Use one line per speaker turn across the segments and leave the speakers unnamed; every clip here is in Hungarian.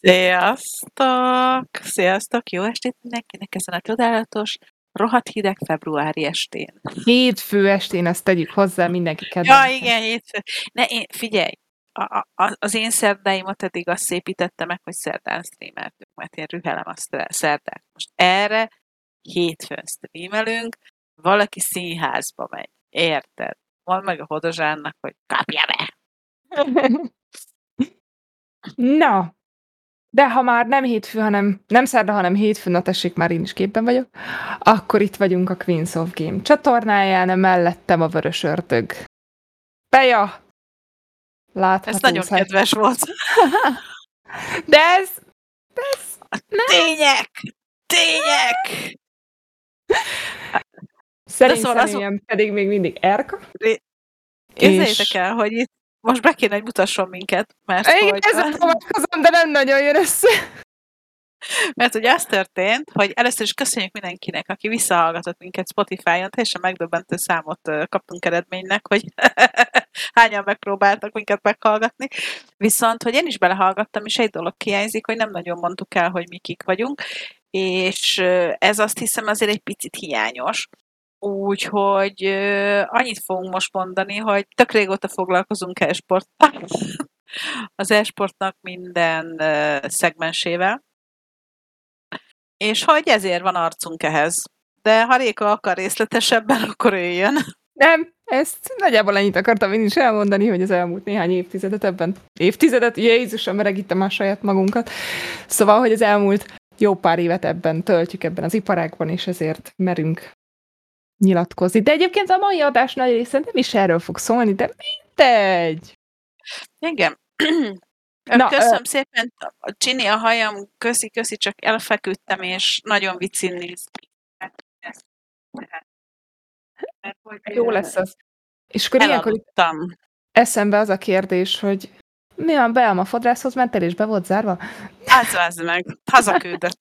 Sziasztok! Sziasztok! Jó estét mindenkinek ezen a csodálatos, rohadt hideg februári estén.
Hétfő estén, ezt tegyük hozzá, mindenki
Ja,
kedvence.
igen, hétfő. Ne, én, figyelj! A, a, az én szerdáimat eddig azt szépítette meg, hogy szerdán streameltünk, mert én rühelem a sztre- szerdát. Most erre hétfőn streamelünk, valaki színházba megy. Érted? Mondd meg a Hodozsánnak, hogy kapja be!
Na, de ha már nem hétfő, hanem nem szerda, hanem hétfő, na tessék, már én is képben vagyok, akkor itt vagyunk a Queens of Game csatornáján, mellettem a vörös ördög. Beja! Látható
Ez nagyon
szer-
kedves volt.
De ez... De ez
Tények! Tények!
szerint
szóval az-
személyem pedig még mindig Erka.
Képzeljétek el, hogy itt most be kéne, hogy mutasson minket, mert
Igen,
hogy,
ezzel próbálkozom, de nem nagyon jön össze.
mert ugye az történt, hogy először is köszönjük mindenkinek, aki visszahallgatott minket Spotify-on, teljesen megdöbbentő számot kaptunk eredménynek, hogy hányan megpróbáltak minket meghallgatni. Viszont, hogy én is belehallgattam, és egy dolog hiányzik, hogy nem nagyon mondtuk el, hogy mi kik vagyunk, és ez azt hiszem azért egy picit hiányos. Úgyhogy annyit fogunk most mondani, hogy tök régóta foglalkozunk e-sporttal. Az e-sportnak minden szegmensével. És hogy ezért van arcunk ehhez. De ha Réka akar részletesebben, akkor jöjjön.
Nem, ezt nagyjából ennyit akartam én is elmondani, hogy az elmúlt néhány évtizedet ebben, évtizedet, Jézusom, melegítem már saját magunkat. Szóval, hogy az elmúlt jó pár évet ebben töltjük, ebben az iparágban, és ezért merünk nyilatkozni. De egyébként a mai adás nagy része nem is erről fog szólni, de mindegy.
Igen.
Na,
Köszönöm szépen, a Csini a hajam, köszi, köszi, csak elfeküdtem, és nagyon vicin néz
Jó lesz az. És akkor ilyenkor itt
Elaludtam.
eszembe az a kérdés, hogy mi van, Bealma fodrászhoz mentél, és be volt zárva?
Az, az meg. Hazaküldött.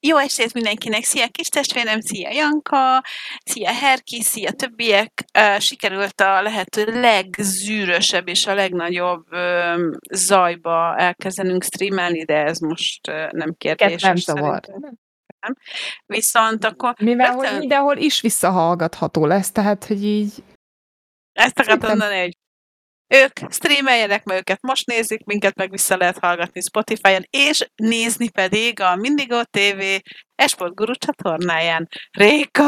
Jó estét mindenkinek! Szia kis testvérem, szia Janka, szia Herki, szia többiek! Sikerült a lehető legzűrösebb és a legnagyobb zajba elkezdenünk streamelni, de ez most nem kérdés.
nem zavar.
Viszont akkor
Mivel hogy mindenhol is visszahallgatható lesz, tehát, hogy így
ezt akartam mondani, hogy ők streameljenek, mert őket most nézik, minket meg vissza lehet hallgatni Spotify-on, és nézni pedig a Mindigo TV Esport Guru csatornáján. Réka!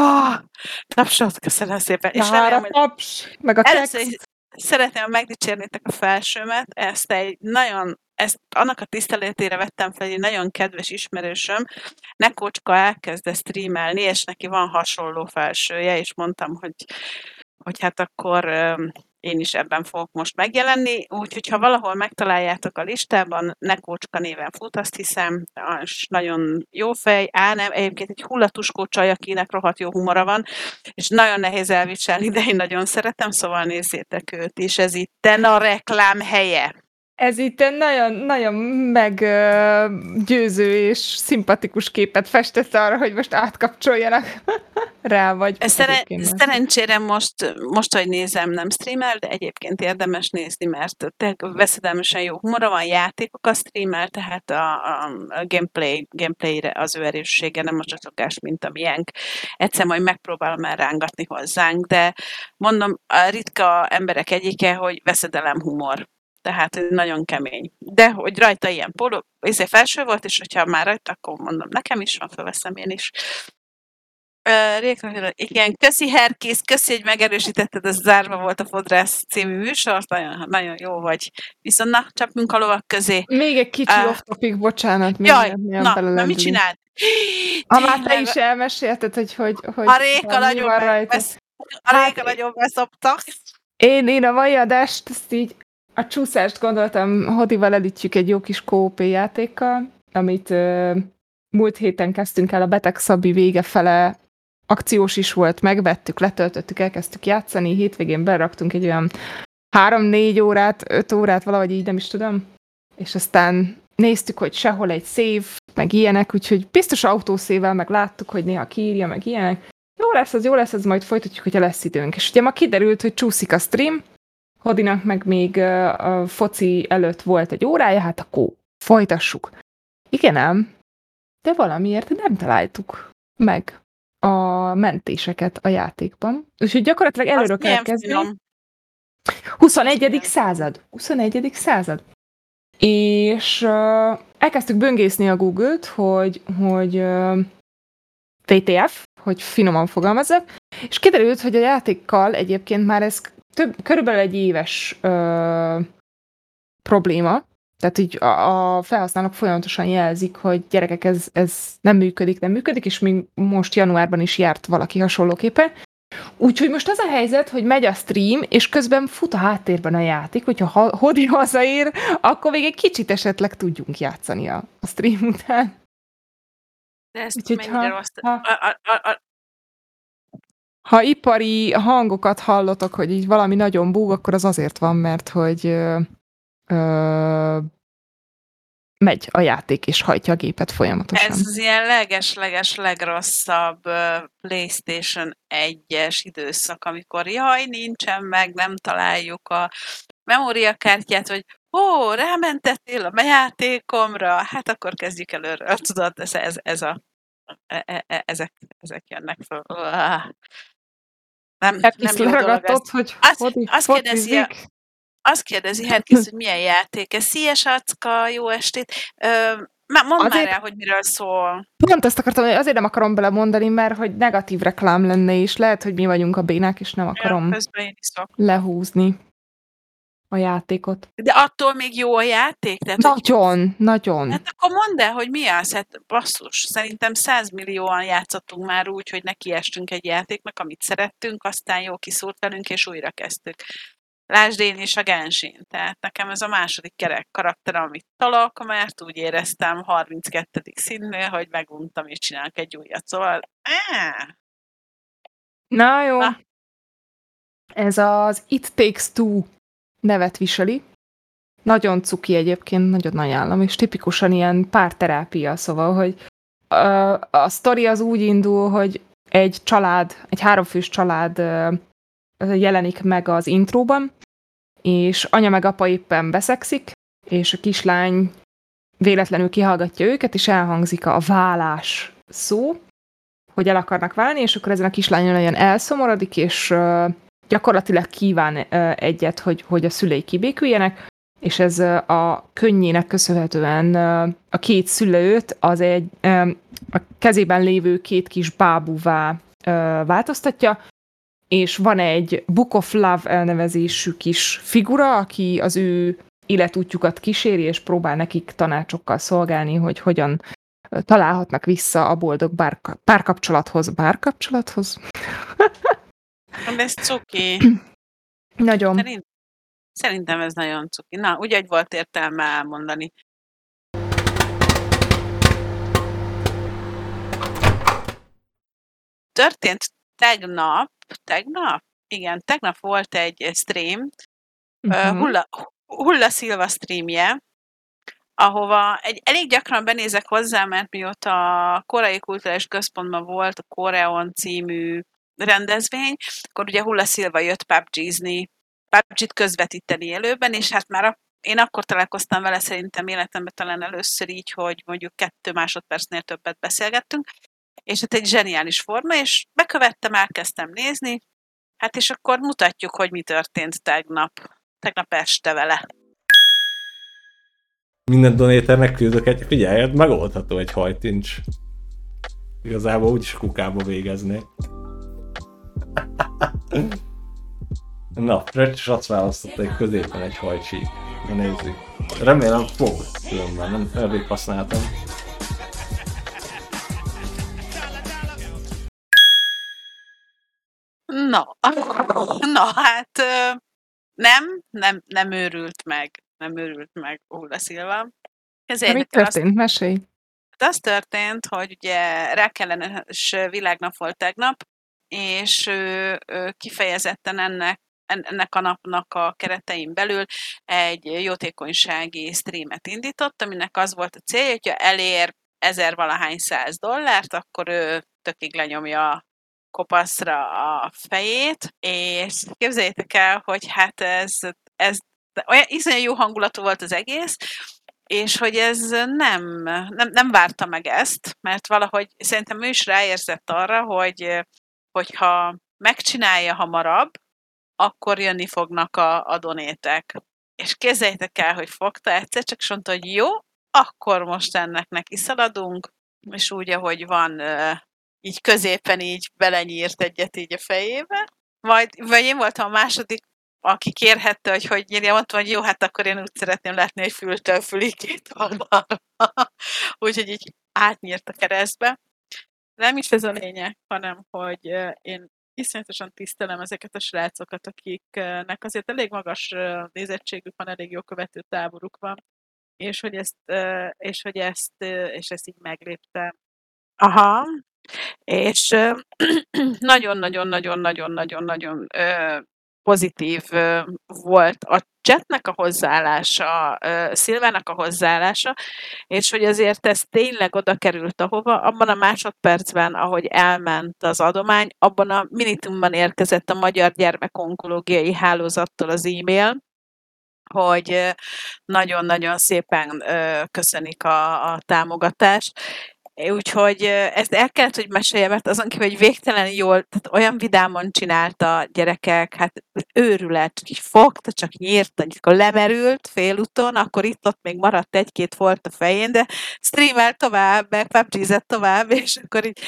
Tapsot, köszönöm szépen. És remélem,
taps, meg a
először is szeretném, megdicsérnétek a felsőmet, ezt egy nagyon, ezt annak a tiszteletére vettem fel, egy nagyon kedves ismerősöm, Nekócska elkezdte streamelni, és neki van hasonló felsője, és mondtam, hogy, hogy hát akkor én is ebben fogok most megjelenni, úgyhogy ha valahol megtaláljátok a listában, Nekócska néven fut, azt hiszem, és nagyon jó fej, á nem, egyébként egy hullatuskó csaj, akinek rohadt jó humora van, és nagyon nehéz elviselni, de én nagyon szeretem, szóval nézzétek őt is, ez itt a reklám helye.
Ez itt nagyon, nagyon meggyőző és szimpatikus képet festett arra, hogy most átkapcsoljanak rá, vagy
Szeren- szerencsére most, most, hogy nézem, nem streamel, de egyébként érdemes nézni, mert veszedelmesen jó humora van, játékokat streamel, tehát a, a, a gameplay, gameplayre az ő erőssége, nem a csatogás, mint a miénk. Egyszer majd megpróbálom elrángatni hozzánk, de mondom, a ritka emberek egyike, hogy veszedelem humor. Tehát ez nagyon kemény. De hogy rajta ilyen póló, ezért felső volt, és hogyha már rajta, akkor mondom, nekem is van, fölveszem én is. Ö, Réka, igen, köszi Herkész, köszi, hogy megerősítetted, ez zárva volt a Fodrász című műsort, nagyon, nagyon jó vagy. Viszont na, csapjunk a lovak közé.
Még egy kicsi
Á.
off topic, bocsánat.
Jaj, na, na mit csinált?
Ha már te is elmesélted, hogy hogy, hogy
A Réka nagyon megvesz, a
Hát-
Réka nagyon beszopta.
Én, én a mai adást, ezt így a csúszást gondoltam, Hodival elütjük egy jó kis KOP játékkal, amit ö, múlt héten kezdtünk el a Beteg Szabi vége fele akciós is volt, megvettük, letöltöttük, elkezdtük játszani, hétvégén beraktunk egy olyan három-négy órát, öt órát, valahogy így nem is tudom, és aztán néztük, hogy sehol egy szév, meg ilyenek, úgyhogy biztos autószével meg láttuk, hogy néha kiírja, meg ilyenek. Jó lesz, az jó lesz, az majd folytatjuk, hogyha lesz időnk. És ugye ma kiderült, hogy csúszik a stream, Hodinak meg még a foci előtt volt egy órája, hát akkor folytassuk. Igen ám, de valamiért nem találtuk meg a mentéseket a játékban. Úgyhogy gyakorlatilag előről kell kezdeni. 21. század. 21. század. És uh, elkezdtük böngészni a Google-t, hogy, hogy uh, VTF, hogy finoman fogalmazok, és kiderült, hogy a játékkal egyébként már ez több, körülbelül egy éves uh, probléma, tehát így a, a felhasználók folyamatosan jelzik, hogy gyerekek, ez, ez nem működik, nem működik, és még most januárban is járt valaki hasonlóképpen. Úgyhogy most az a helyzet, hogy megy a stream, és közben fut a háttérben a játék, hogyha Hodi hazaér, akkor még egy kicsit esetleg tudjunk játszani a, a stream után.
De ezt Úgyhogy ha, rossz? Ha, a, a, a...
ha ipari hangokat hallotok, hogy így valami nagyon búg, akkor az azért van, mert hogy ö, ö, megy a játék, és hajtja a gépet folyamatosan.
Ez az ilyen leges-leges legrosszabb PlayStation 1-es időszak, amikor jaj, nincsen meg, nem találjuk a memóriakártyát, vagy ó, rámentettél a játékomra, hát akkor kezdjük előről, tudod, ez, ez, ez a, e, e, e, ezek, ezek jönnek fel.
Nem, nem jó dolog ez. hogy
azt, azt kérdezi, azt kérdezi Herkész, hogy milyen játék ez. Szia, Sacka, jó estét. Ö, mondd azért, már el, hogy miről szól.
Pont ezt akartam, hogy azért nem akarom belemondani, mert hogy negatív reklám lenne, és lehet, hogy mi vagyunk a bénák, és nem akarom
ja,
lehúzni a játékot.
De attól még jó a játék?
Tehát, nagyon, hogy... nagyon.
Hát akkor mondd el, hogy mi az, hát basszus, szerintem 100 millióan játszottunk már úgy, hogy nekiestünk egy játéknak, amit szerettünk, aztán jó kiszúrt velünk, és újra kezdtük. Lásd én is a Genshin. Tehát nekem ez a második kerek karakter, amit talak, mert úgy éreztem 32. színnél, hogy meguntam és csinálok egy újat. Szóval, áh.
Na jó. Na. Ez az It Takes Two nevet viseli. Nagyon cuki egyébként, nagyon nagy állam, és tipikusan ilyen párterápia, szóval, hogy a, a sztori az úgy indul, hogy egy család, egy háromfős család jelenik meg az intróban, és anya meg apa éppen beszekszik, és a kislány véletlenül kihallgatja őket, és elhangzik a vállás szó, hogy el akarnak válni, és akkor ezen a kislány nagyon elszomorodik, és gyakorlatilag kíván egyet, hogy, hogy a szülei kibéküljenek, és ez a könnyének köszönhetően a két szülőt az egy a kezében lévő két kis bábúvá változtatja, és van egy Book of Love elnevezésű kis figura, aki az ő életútjukat kíséri, és próbál nekik tanácsokkal szolgálni, hogy hogyan találhatnak vissza a boldog bár, párkapcsolathoz. Bárkapcsolathoz?
Ez cuki.
Nagyon.
Szerint, szerintem ez nagyon cuki. Na, úgy egy volt értelme elmondani. Történt tegnap, tegnap? Igen, tegnap volt egy stream, uh-huh. Hulla, Hulla Szilva streamje, ahova egy, elég gyakran benézek hozzá, mert mióta a Koreai Kulturális Központban volt a Koreon című rendezvény, akkor ugye Hulla Szilva jött PUBG-zni, PUBG-t közvetíteni élőben, és hát már a, én akkor találkoztam vele szerintem életemben talán először így, hogy mondjuk kettő másodpercnél többet beszélgettünk, és hát egy zseniális forma, és bekövettem, elkezdtem nézni, hát és akkor mutatjuk, hogy mi történt tegnap, tegnap este vele.
Minden donéternek küldök egy, figyelj, hát megoldható egy hajtincs. Igazából úgyis kukába végezni. Na, választotta egy középen egy hajcsík. Na nézzük. Remélem fog, különben nem elvég használtam.
Na, na hát nem, nem, nem őrült meg. Nem őrült meg Ulla Szilva.
Ezért mi történt? Azt, Mesélj!
Hát az történt, hogy ugye rákellenes világnap volt tegnap, és ő, kifejezetten ennek ennek a napnak a keretein belül egy jótékonysági streamet indított, aminek az volt a célja, hogyha elér ezer valahány száz dollárt, akkor ő tökig lenyomja kopaszra a fejét, és képzeljétek el, hogy hát ez, ez olyan iszonyú jó hangulatú volt az egész, és hogy ez nem, nem, nem várta meg ezt, mert valahogy szerintem ő is ráérzett arra, hogy hogyha megcsinálja hamarabb, akkor jönni fognak a, a donétek. És képzeljétek el, hogy fogta egyszer, csak is mondta, hogy jó, akkor most ennek neki szaladunk, és úgy, ahogy van, így középen így belenyírt egyet így a fejébe. Majd, vagy én voltam a második, aki kérhette, hogy hogy nyírja, mondtam, hogy jó, hát akkor én úgy szeretném látni, hogy fültől fülig két oldalra. Úgyhogy így átnyírt a keresztbe. Nem is ez a lényeg, hanem hogy én iszonyatosan tisztelem ezeket a srácokat, akiknek azért elég magas nézettségük van, elég jó követő táboruk van, és hogy ezt, és hogy ezt, és ezt így meglépte. Aha, és nagyon-nagyon-nagyon-nagyon-nagyon-nagyon pozitív volt a chatnek a hozzáállása, Szilvának a hozzáállása, és hogy azért ez tényleg oda került ahova, abban a másodpercben, ahogy elment az adomány, abban a minitumban érkezett a Magyar Gyermekonkológiai Hálózattól az e-mail, hogy nagyon-nagyon szépen köszönik a, a támogatást, Úgyhogy ezt el kellett, hogy mesélje, mert azon kívül, hogy végtelen jól, tehát olyan vidámon csinálta gyerekek, hát őrület, így fogta, csak nyírt, amikor lemerült félúton, akkor itt-ott még maradt egy-két volt a fején, de streamel tovább, meg tovább, és akkor így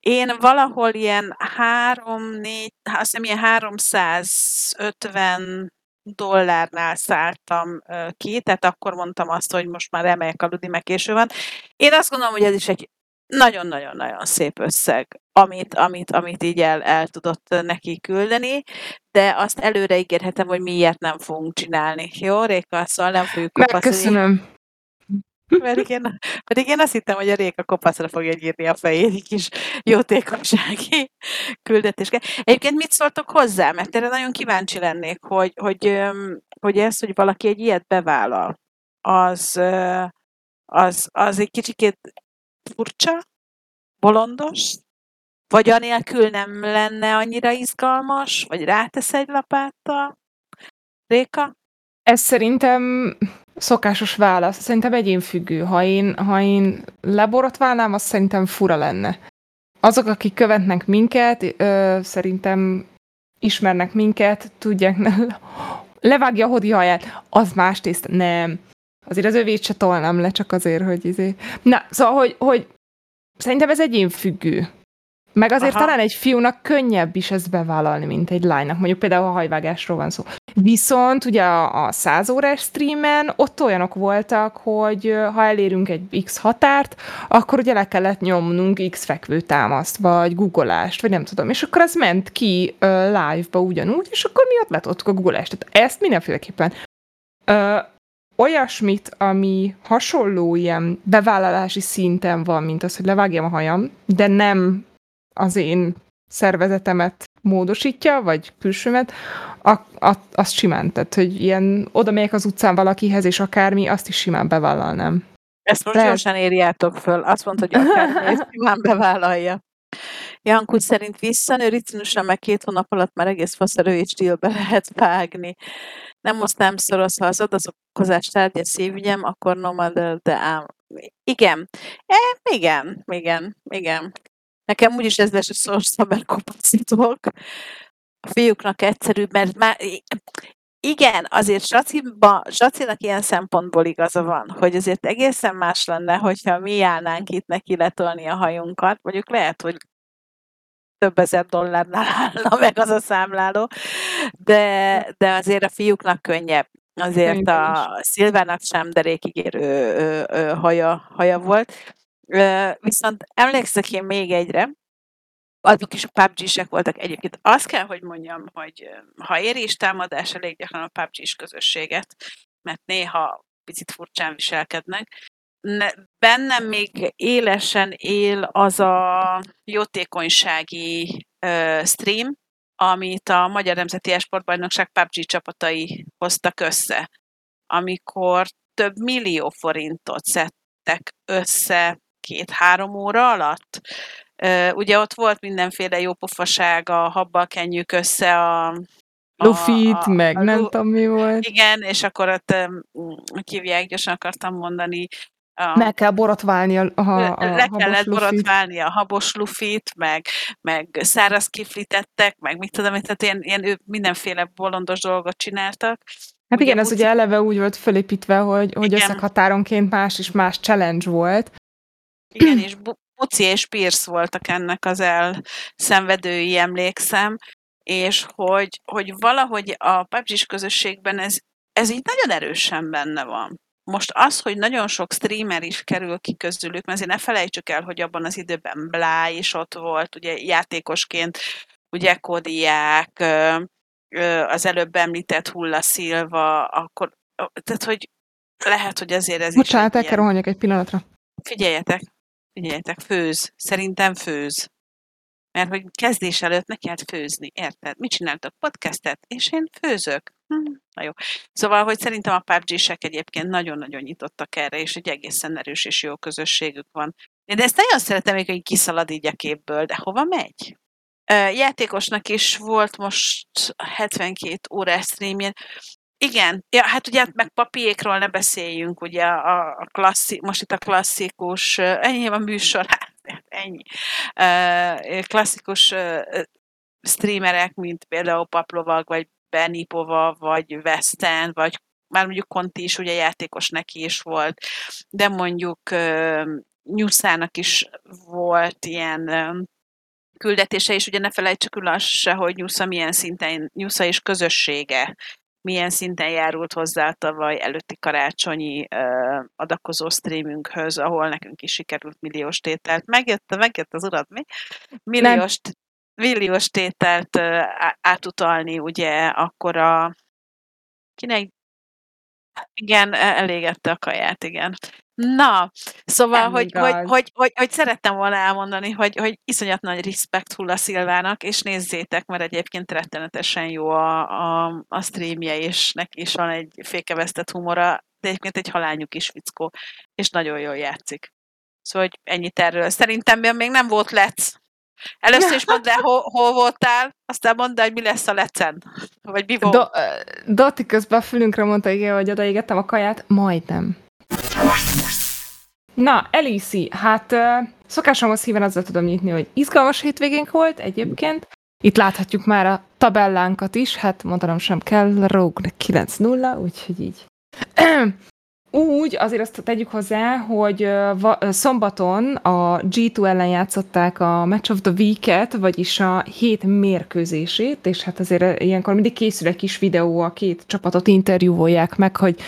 én valahol ilyen három, négy, azt hiszem ilyen 350 dollárnál szálltam ki, tehát akkor mondtam azt, hogy most már emeljek a Ludi, meg késő van. Én azt gondolom, hogy ez is egy nagyon-nagyon-nagyon szép összeg, amit, amit, amit így el, el tudott neki küldeni, de azt előre ígérhetem, hogy miért nem fogunk csinálni. Jó, Réka? Szóval nem fogjuk
kopaszolni. Köszönöm.
Pedig én, pedig én azt hittem, hogy a Réka kopaszra fogja írni a fejét egy kis jótékonysági küldetés. Egyébként mit szóltok hozzá? Mert erre nagyon kíváncsi lennék, hogy, hogy, hogy ez, hogy valaki egy ilyet bevállal, az, az, az egy kicsikét furcsa, bolondos, vagy anélkül nem lenne annyira izgalmas, vagy rátesz egy lapáttal? Réka?
Ez szerintem szokásos válasz. Szerintem egyénfüggő. Ha én, ha én leborotválnám, az szerintem fura lenne. Azok, akik követnek minket, ö, szerintem ismernek minket, tudják, ne, levágja a hodi haját, az más tészt, nem. Azért az övét se tolnám le, csak azért, hogy izé... Na, szóval, hogy, hogy szerintem ez egyénfüggő. Meg azért Aha. talán egy fiúnak könnyebb is ezt bevállalni, mint egy lánynak. Mondjuk például a hajvágásról van szó. Viszont ugye a, a 100 órás streamen ott olyanok voltak, hogy ha elérünk egy X határt, akkor ugye le kellett nyomnunk X fekvő támaszt, vagy googleást, vagy nem tudom. És akkor ez ment ki uh, live-ba ugyanúgy, és akkor mi ott letoltuk a googleást. Tehát ezt mindenféleképpen uh, olyasmit, ami hasonló ilyen bevállalási szinten van, mint az, hogy levágjam a hajam, de nem az én szervezetemet módosítja, vagy külsőmet, a, a, azt simán. Tehát, hogy ilyen oda megyek az utcán valakihez, és akármi, azt is simán bevállalnám.
Ezt most Lehet... gyorsan írjátok föl. Azt mondta, hogy akármi, simán bevállalja. Jankut szerint visszanő, ricinusan meg két hónap alatt már egész faszerői stílbe lehet vágni. Nem most nem szoros, ha az adakozás tárgya szívügyem, akkor nomad, de ám. Igen. E, igen, igen, igen. Nekem úgyis ez lesz a szorszaber kopaszítók. A fiúknak egyszerűbb, mert már igen, azért Saciba, Sacinak ilyen szempontból igaza van, hogy azért egészen más lenne, hogyha mi állnánk itt neki letolni a hajunkat, mondjuk lehet, hogy több ezer dollárnál állna meg az a számláló, de, de azért a fiúknak könnyebb. Azért a Szilvának sem derékigérő haja, haja volt. Viszont emlékszek én még egyre, azok is a pubg voltak egyébként. Azt kell, hogy mondjam, hogy ha éri is támadás, elég gyakran a pubg közösséget, mert néha picit furcsán viselkednek. Ne, bennem még élesen él az a jótékonysági stream, amit a Magyar Nemzeti Esportbajnokság PUBG csapatai hoztak össze, amikor több millió forintot szedtek össze két-három óra alatt. Ugye ott volt mindenféle jópofaság, a habbal kenjük össze a a-
Lufit,
a-
meg
a
nem tudom mi volt.
Igen, és akkor ott hogy hívják, gyorsan akartam mondani. A,
Meg kell borotválni a, a, a
le kellett borotválni a habos lufit, meg, meg száraz kiflit ettek, meg mit tudom, tehát ilyen, ilyen ő mindenféle bolondos dolgot csináltak.
Hát
Ugye
igen, ez
Buci-
ugye eleve úgy volt fölépítve, hogy, hogy összeghatáronként más és más challenge volt.
Igen, és Bu- Buci és Pierce voltak ennek az elszenvedői, emlékszem, és hogy, hogy valahogy a pubg közösségben ez, ez így nagyon erősen benne van. Most az, hogy nagyon sok streamer is kerül ki közülük, mert azért ne felejtsük el, hogy abban az időben Blá is ott volt, ugye játékosként, ugye Kodiák, az előbb említett Hulla Szilva, akkor, tehát hogy lehet, hogy azért ez
Bocsánat,
is
el
egy
kell rohanjak egy pillanatra.
Figyeljetek, figyeljetek, főz. Szerintem főz. Mert hogy kezdés előtt ne kellett főzni, érted? Mit csináltak? Podcastet, és én főzök. Hm, na jó. Szóval, hogy szerintem a PUBG-sek egyébként nagyon-nagyon nyitottak erre, és egy egészen erős és jó közösségük van. De ezt nagyon szeretem, még, hogy kiszalad így a képből, de hova megy? Játékosnak is volt most 72 órás streamjén. Igen, ja, hát ugye meg papiékról ne beszéljünk, ugye a, a klasszi, most itt a klasszikus, ennyi a műsor, hát ennyi, Ö, klasszikus streamerek, mint például Paplovag, vagy Benipova, vagy Western, vagy már mondjuk Conti is ugye játékos neki is volt, de mondjuk Nyuszának is volt ilyen küldetése, és ugye ne felejtsük el se, hogy Nyusza milyen szinten, Nyusza és közössége milyen szinten járult hozzá a tavaly előtti karácsonyi ö, adakozó streamünkhöz, ahol nekünk is sikerült milliós tételt. Megjött, megjött az urat, mi? Milliós, milliós tételt ö, átutalni, ugye, akkor a kinek igen, e- elégette a kaját, igen. Na, szóval,
Nem
hogy, hogy,
igaz.
hogy, hogy, hogy szerettem volna elmondani, hogy, hogy iszonyat nagy respekt Hulla Szilvának, és nézzétek, mert egyébként rettenetesen jó a, a, a streamje, és neki is van egy fékevesztett humora, de egyébként egy halányuk is fickó, és nagyon jól játszik. Szóval, hogy ennyit erről. Szerintem még nem volt lec. Először is mondd el, hol, hol voltál, aztán mondd el, hogy mi lesz a lecen. Vagy mi volt.
Do, ö, Dotti közben a fülünkre mondta, igen, hogy odaégettem a kaját. Majdnem. Na, Elisi, hát szokásomhoz híven azzal tudom nyitni, hogy izgalmas hétvégénk volt egyébként. Itt láthatjuk már a tabellánkat is, hát mondanom sem kell, Rogue 9-0, úgyhogy így. Úgy, azért azt tegyük hozzá, hogy szombaton a G2 ellen játszották a Match of the Week-et, vagyis a hét mérkőzését, és hát azért ilyenkor mindig készül egy kis videó, a két csapatot interjúvolják meg, hogy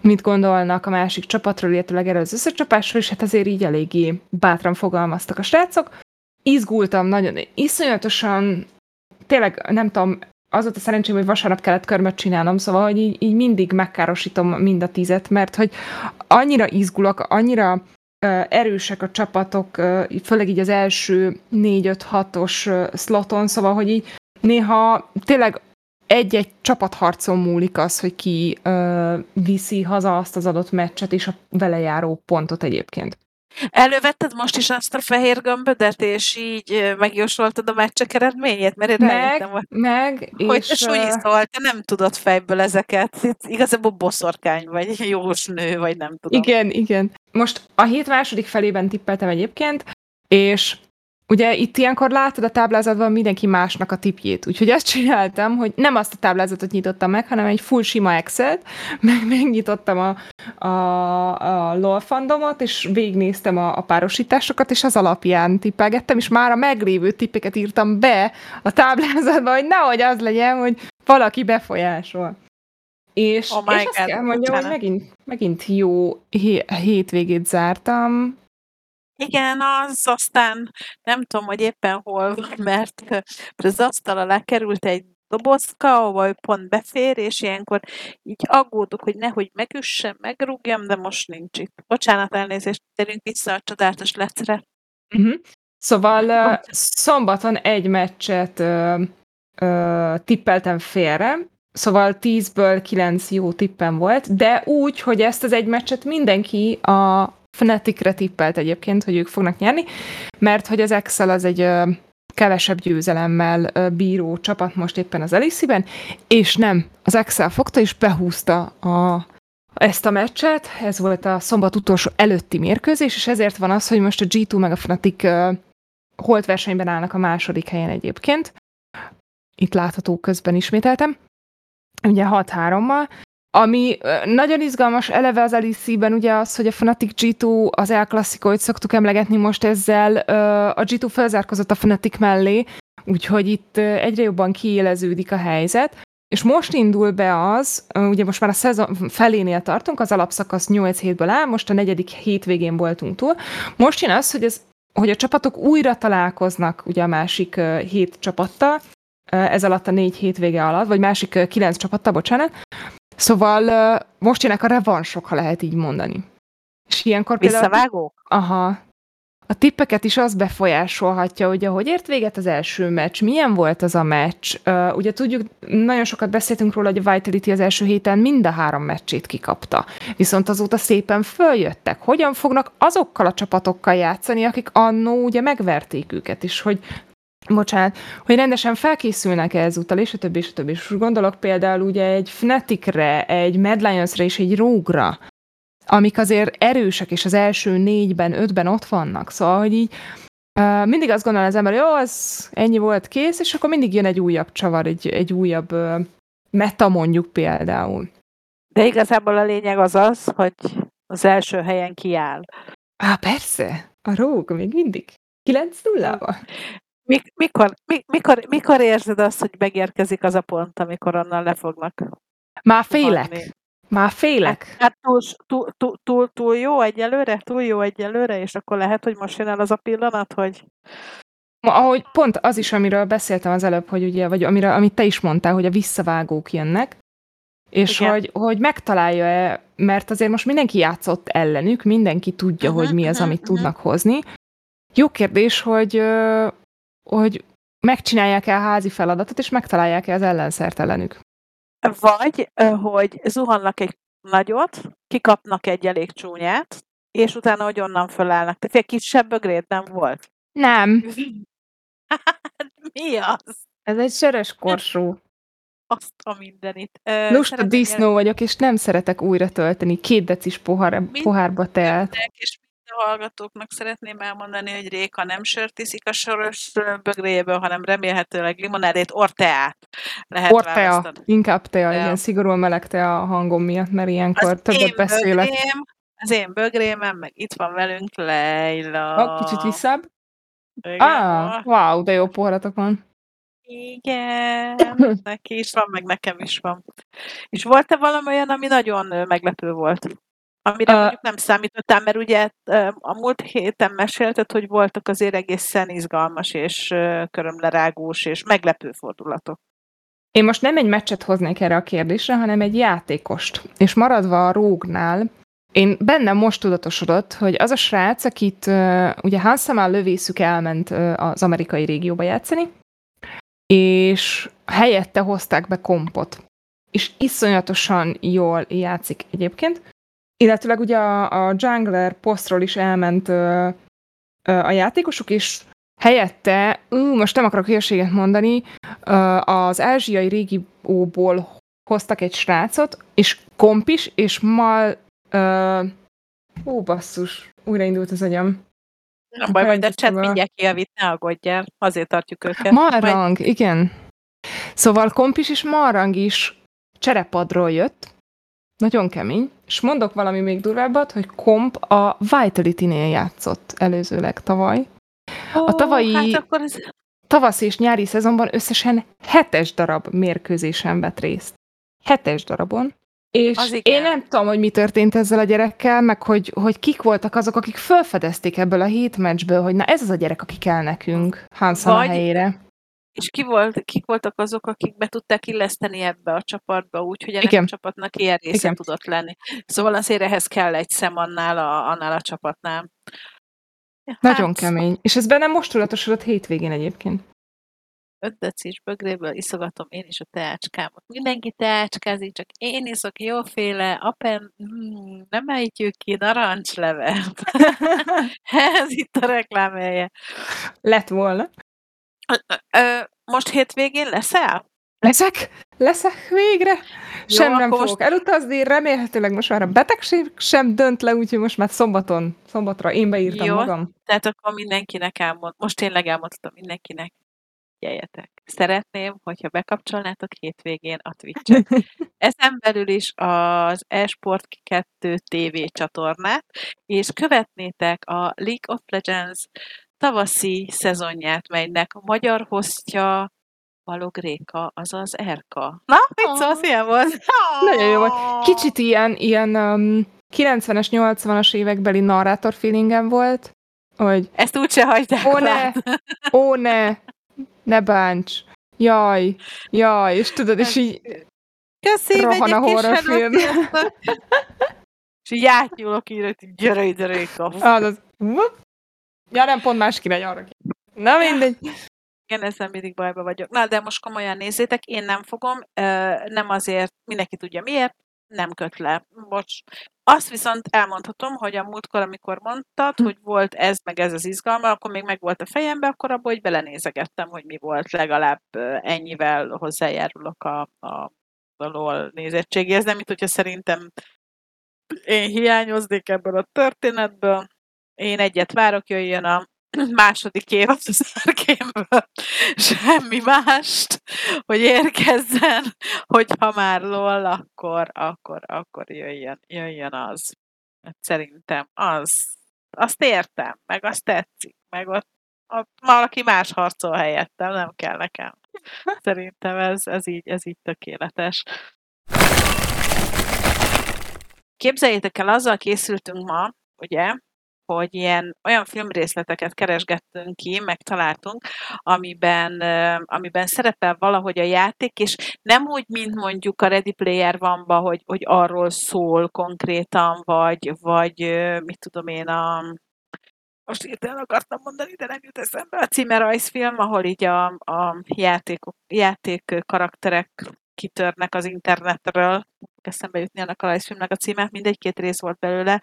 mit gondolnak a másik csapatról, illetőleg erről az összecsapásról, és hát azért így eléggé bátran fogalmaztak a srácok. Izgultam nagyon, iszonyatosan, tényleg nem tudom, az volt a szerencsém, hogy vasárnap kellett körmöt csinálnom, szóval, hogy így, így mindig megkárosítom mind a tizet, mert hogy annyira izgulok, annyira erősek a csapatok, főleg így az első 4-5-6-os szloton, szóval, hogy így néha tényleg egy-egy csapatharcon múlik az, hogy ki viszi haza azt az adott meccset és a vele járó pontot egyébként.
Elővetted most is azt a fehér gömbödet, és így megjósoltad a meccsek eredményét? Mert én
Meg,
hogy,
meg,
hogy te
és
szóval, te nem tudod fejből ezeket. Itt igazából boszorkány vagy, jós nő, vagy nem tudom.
Igen, igen. Most a hét második felében tippeltem egyébként, és ugye itt ilyenkor látod a táblázatban mindenki másnak a tipjét. Úgyhogy azt csináltam, hogy nem azt a táblázatot nyitottam meg, hanem egy full sima Excel-t, meg megnyitottam a, a, a LOL fandomot, és végignéztem a, a párosításokat, és az alapján tippelgettem, és már a meglévő tippeket írtam be a táblázatba, hogy nehogy az legyen, hogy valaki befolyásol. És,
Oh
és azt
God,
kell mondjam, hogy megint, megint jó hé- hétvégét zártam.
Igen, az aztán nem tudom, hogy éppen hol van, mert az asztal alá került egy dobozka, ahol pont befér, és ilyenkor így aggódok, hogy nehogy megüssem, megrúgjam, de most nincs itt. Bocsánat, elnézést, térjünk vissza a csodálatos lecre.
Uh-huh. Szóval uh, szombaton egy meccset uh, uh, tippeltem félre, szóval 10-ből 9 jó tippem volt, de úgy, hogy ezt az egy meccset mindenki a Fnaticre tippelt egyébként, hogy ők fognak nyerni, mert hogy az Excel az egy kevesebb győzelemmel bíró csapat most éppen az Elisiben, és nem, az Excel fogta és behúzta a, ezt a meccset, ez volt a szombat utolsó előtti mérkőzés, és ezért van az, hogy most a G2 meg a Fnatic ö, holt versenyben állnak a második helyen egyébként. Itt látható közben ismételtem. Ugye 6-3-mal. Ami nagyon izgalmas eleve az LEC-ben ugye az, hogy a Fnatic G2 az El Clasico-t szoktuk emlegetni most ezzel, a G2 felzárkozott a Fnatic mellé, úgyhogy itt egyre jobban kiéleződik a helyzet. És most indul be az, ugye most már a szezon felénél tartunk, az alapszakasz 8 hétből áll, most a negyedik hétvégén voltunk túl. Most jön az, hogy, ez, hogy a csapatok újra találkoznak ugye a másik hét csapattal, ez alatt a négy hétvége alatt, vagy másik kilenc csapattal, bocsánat, Szóval most jönnek a revansok, ha lehet így mondani. És ilyenkor például...
Visszavágók?
Aha. A tippeket is az befolyásolhatja, hogy ahogy ért véget az első meccs, milyen volt az a meccs. Uh, ugye tudjuk, nagyon sokat beszéltünk róla, hogy a Vitality az első héten mind a három meccsét kikapta. Viszont azóta szépen följöttek. Hogyan fognak azokkal a csapatokkal játszani, akik annó ugye megverték őket, és hogy bocsánat, hogy rendesen felkészülnek -e ezúttal, és a többi, és a többi. És gondolok például ugye egy Fnaticre, egy Mad Lions-re és egy Rogue-ra, amik azért erősek, és az első négyben, ötben ott vannak. Szóval, hogy így uh, mindig azt gondol az ember, jó, az ennyi volt kész, és akkor mindig jön egy újabb csavar, egy, egy újabb uh, meta mondjuk például.
De igazából a lényeg az az, hogy az első helyen kiáll.
Á, persze, a Rogue még mindig. 9 0
Mik, mikor, mi, mikor, mikor érzed azt, hogy megérkezik az a pont, amikor onnan le fognak?
Már félek.
zuhanni?
Már félek.
Hát túl, túl, túl, túl, túl jó egyelőre? Túl jó egyelőre? És akkor lehet, hogy most jön el az a pillanat, hogy
Ma, ahogy pont az is, amiről beszéltem az előbb, hogy ugye, vagy amire, amit te is mondtál, hogy a visszavágók jönnek, és
Igen.
hogy, hogy megtalálja-e, mert azért most mindenki játszott ellenük, mindenki tudja,
Mhm,
hogy mi az,
mhm,
amit
mhm.
tudnak hozni. Jó kérdés, hogy, hogy megcsinálják-e a házi feladatot, és megtalálják-e az ellenszert ellenük.
Vagy, hogy zuhannak egy nagyot, kikapnak egy elég csúnyát, és utána, hogy onnan fölállnak. Tehát egy kisebb bögréd nem volt.
Nem,
Mi az?
ez egy sörös korsó.
Azt a mindenit. Ö,
Lusta disznó vagyok, és nem szeretek újra tölteni. Két decis pohár, pohárba.
Mindenkinek és hallgatóknak szeretném elmondani, hogy Réka nem sört iszik a soros bögréjéből, hanem remélhetőleg limonádét, orteát lehet
Ortea,
választani.
inkább tea,
Tea.
igen, szigorúan meleg tea a hangom miatt, mert ilyenkor
Az
többet
én
beszélek.
bögrém, az én bögrémem, meg itt van velünk Leila.
Ha, kicsit visszább.
Igen,
Ah, wow, de jó poharatok van.
Igen, neki is van, meg nekem is van. És volt-e valami olyan, ami nagyon meglepő volt? Amire
Ö,
mondjuk nem számítottál, mert ugye a múlt héten mesélted, hogy voltak azért egészen izgalmas és körömlerágós és meglepő fordulatok.
Én most nem egy meccset hoznék erre a kérdésre, hanem egy játékost. És maradva a Rógnál, én bennem most tudatosodott, hogy az a srác, akit uh, ugye Hansamán lövészük elment uh, az amerikai régióba játszani, és helyette hozták be kompot. És iszonyatosan jól játszik egyébként. Illetőleg ugye a, a jungler posztról is elment uh, uh, a játékosok, és helyette, ú, most nem akarok hülyeséget mondani, ö, az ázsiai régióból hoztak egy srácot, és kompis, és mal... Ö, ó, basszus, újraindult az agyam.
Nem baj, majd a chat
a-
mindjárt kijavít, ne aggódjál, azért tartjuk őket. Majd
Marrang, igen. Szóval kompis és Marrang is cserepadról jött, nagyon kemény, és mondok valami még durvábbat, hogy komp a Vitality-nél játszott előzőleg tavaly.
Ó,
tavalyi-
Hát akkor ez...
tavasz és nyári szezonban összesen hetes darab mérkőzésen vett részt. Hetes darabon. És
Az igen.
én nem tudom, hogy mi történt ezzel a gyerekkel, meg hogy, hogy kik voltak azok, akik felfedezték ebből a hét meccsből, hogy na ez az a gyerek, aki kell nekünk a
Vagy-
helyére.
És ki volt, kik voltak azok, akik be tudták illeszteni ebbe a csapatba, úgyhogy ennek
Igen.
a csapatnak ilyen része
Igen.
tudott lenni. Szóval azért ehhez kell egy szem annál a, annál a csapatnál.
Nagyon
Hát,
kemény. És ez bennem most tudatosodott hétvégén egyébként.
öt decis bögréből iszogatom én is a teácskámat. Mindenki teácskázik, csak én iszok jóféle, apen, mm, nem ejtjük ki, narancslevet. Ez itt a reklámhelye.
Lett volna.
Ö, most hétvégén leszel?
Leszek? Leszek végre? Sem nem fogok elutazni, remélhetőleg most már a betegség sem dönt le, úgyhogy most már szombaton, szombatra én beírtam
Jó.
magam.
Tehát akkor mindenkinek elmond, most tényleg elmondtam mindenkinek, figyeljetek. Szeretném, hogyha bekapcsolnátok hétvégén a Twitch-et. Ezen belül is az eSport 2 TV csatornát, és követnétek a League of Legends tavaszi szezonját, melynek a magyar hostja Balog Réka, azaz Erka. Na, mit szólsz, ilyen volt?
Nagyon jó volt. Kicsit ilyen, ilyen um, 90-es, 80-as évekbeli narrátor feelingem volt, hogy
Ezt úgyse hagyták
Ó, ne! ó ne, ne bánts, jaj, jaj, és tudod, és így
Köszi,
rohan a horrorfilm.
És így átnyúlok így, hogy gyere ide, Réka.
Az. Ja, nem, pont más király arra. ki- Na mindegy.
Igen, ezzel mindig bajba vagyok. Na, de most komolyan nézzétek, én nem fogom, nem azért, mindenki tudja miért, nem köt le. Bocs. Azt viszont elmondhatom, hogy a múltkor, amikor mondtad,
Hm.
hogy volt ez, meg ez az izgalma, akkor még meg volt a fejembe, akkor abból, hogy belenézegettem, hogy mi volt, legalább ennyivel hozzájárulok a, a, a LOL nézettségéhez. Nem, mint hogyha szerintem én hiányoznék ebből a történetből. Én egyet várok, jöjjön a második évad az Arkénből, semmi mást, hogy érkezzen, hogyha már lol, akkor, akkor, akkor jöjjön, jöjjön az. Hát Szerintem az, azt értem, meg azt tetszik, meg ott, ott valaki más harcol helyettem, nem kell nekem. Szerintem ez, ez, így, ez így tökéletes. Képzeljétek el, azzal készültünk ma, ugye, hogy ilyen olyan filmrészleteket keresgettünk ki, megtaláltunk, amiben, amiben szerepel valahogy a játék, és nem úgy, mint mondjuk a Ready Player One-ba, hogy, hogy arról szól konkrétan, vagy, vagy mit tudom én, a, most hirtelen akartam mondani, de nem jut eszembe, a címe rajzfilm, ahol így a, a játékok, játék karakterek kitörnek az internetről, eszembe jutni annak a rajzfilmnek a címe, mindegy, két rész volt belőle,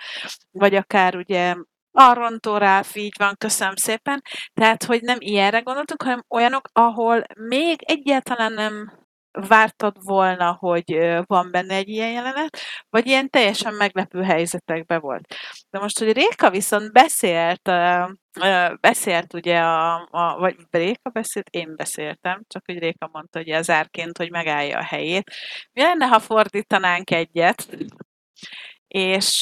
vagy akár ugye Arrontó Ráf, így van, köszönöm szépen. Tehát, hogy nem ilyenre gondoltunk, hanem olyanok, ahol még egyáltalán nem vártad volna, hogy van benne egy ilyen jelenet, vagy ilyen teljesen meglepő helyzetekben volt. De most, hogy Réka viszont beszélt, beszélt ugye a, a vagy Réka beszélt, én beszéltem, csak hogy Réka mondta ugye az árként, hogy megállja a helyét. Mi lenne, ha fordítanánk egyet, és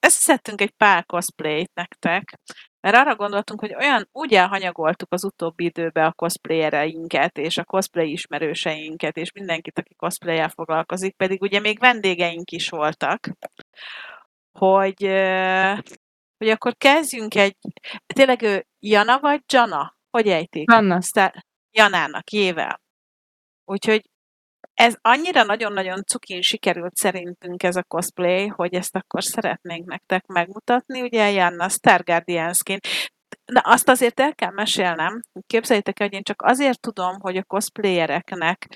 összeszedtünk egy pár cosplayt nektek, mert arra gondoltunk, hogy olyan úgy elhanyagoltuk az utóbbi időben a cosplayereinket, és a cosplay ismerőseinket, és mindenkit, aki cosplay foglalkozik, pedig ugye még vendégeink is voltak, hogy, hogy akkor kezdjünk egy, tényleg ő Jana vagy Jana? Hogy ejtik?
Anna.
Szá- Janának, jével. Úgyhogy ez annyira nagyon-nagyon cukin sikerült szerintünk ez a cosplay, hogy ezt akkor szeretnénk nektek megmutatni. Ugye Janna Star Guardiansként. De azt azért el kell mesélnem. Képzeljétek el, hogy én csak azért tudom, hogy a cosplayereknek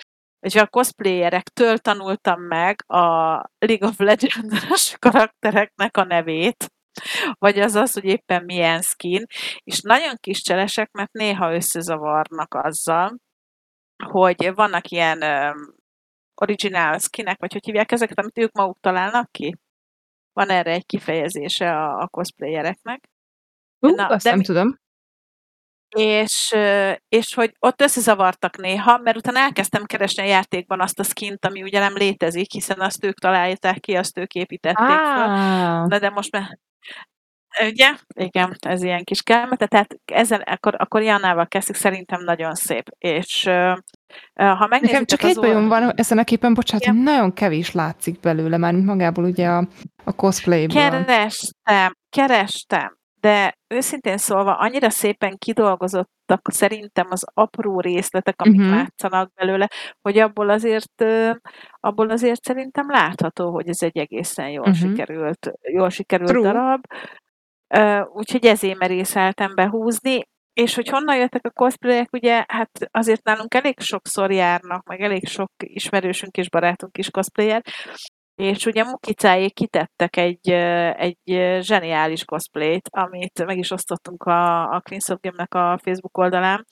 és a cosplayerektől tanultam meg a League of Legends karaktereknek a nevét, vagy az az, hogy éppen milyen skin, és nagyon kis cselesek, mert néha összezavarnak azzal, hogy vannak ilyen um, original skinek, vagy hogy hívják ezeket, amit ők maguk találnak ki? Van erre egy kifejezése a, a cosplayereknek.
Hú,
Na,
azt
de
nem
mi-
tudom.
És, és hogy ott összezavartak néha, mert utána elkezdtem keresni a játékban azt a skint, ami ugye nem létezik, hiszen azt ők találták ki, azt ők építették.
Á,
Na de most már Ugye? Igen, ez ilyen kis kelmete. Tehát ezzel, akkor, akkor Jannával kezdjük, szerintem nagyon szép. És ha
Nekem csak egy bajom van ezen a képen, bocsánat,
Igen.
nagyon kevés látszik belőle, már magából ugye a, a cosplayből.
Kerestem, kerestem, de őszintén szólva annyira szépen kidolgozottak szerintem az apró részletek, amik
Mhm.
látszanak belőle, hogy abból azért, abból azért szerintem látható, hogy ez egy egészen jól
Mhm.
sikerült, jól sikerült
True.
darab. Úgyhogy ezért merészeltem behúzni, és hogy honnan jöttek a cosplayek, ugye, hát azért nálunk elég sokszor járnak, meg elég sok ismerősünk és barátunk is cosplayer, és ugye Mukicáék kitettek egy, egy zseniális cosplayt, amit meg is osztottunk a, a Clean Soap Game-nek a Facebook oldalán.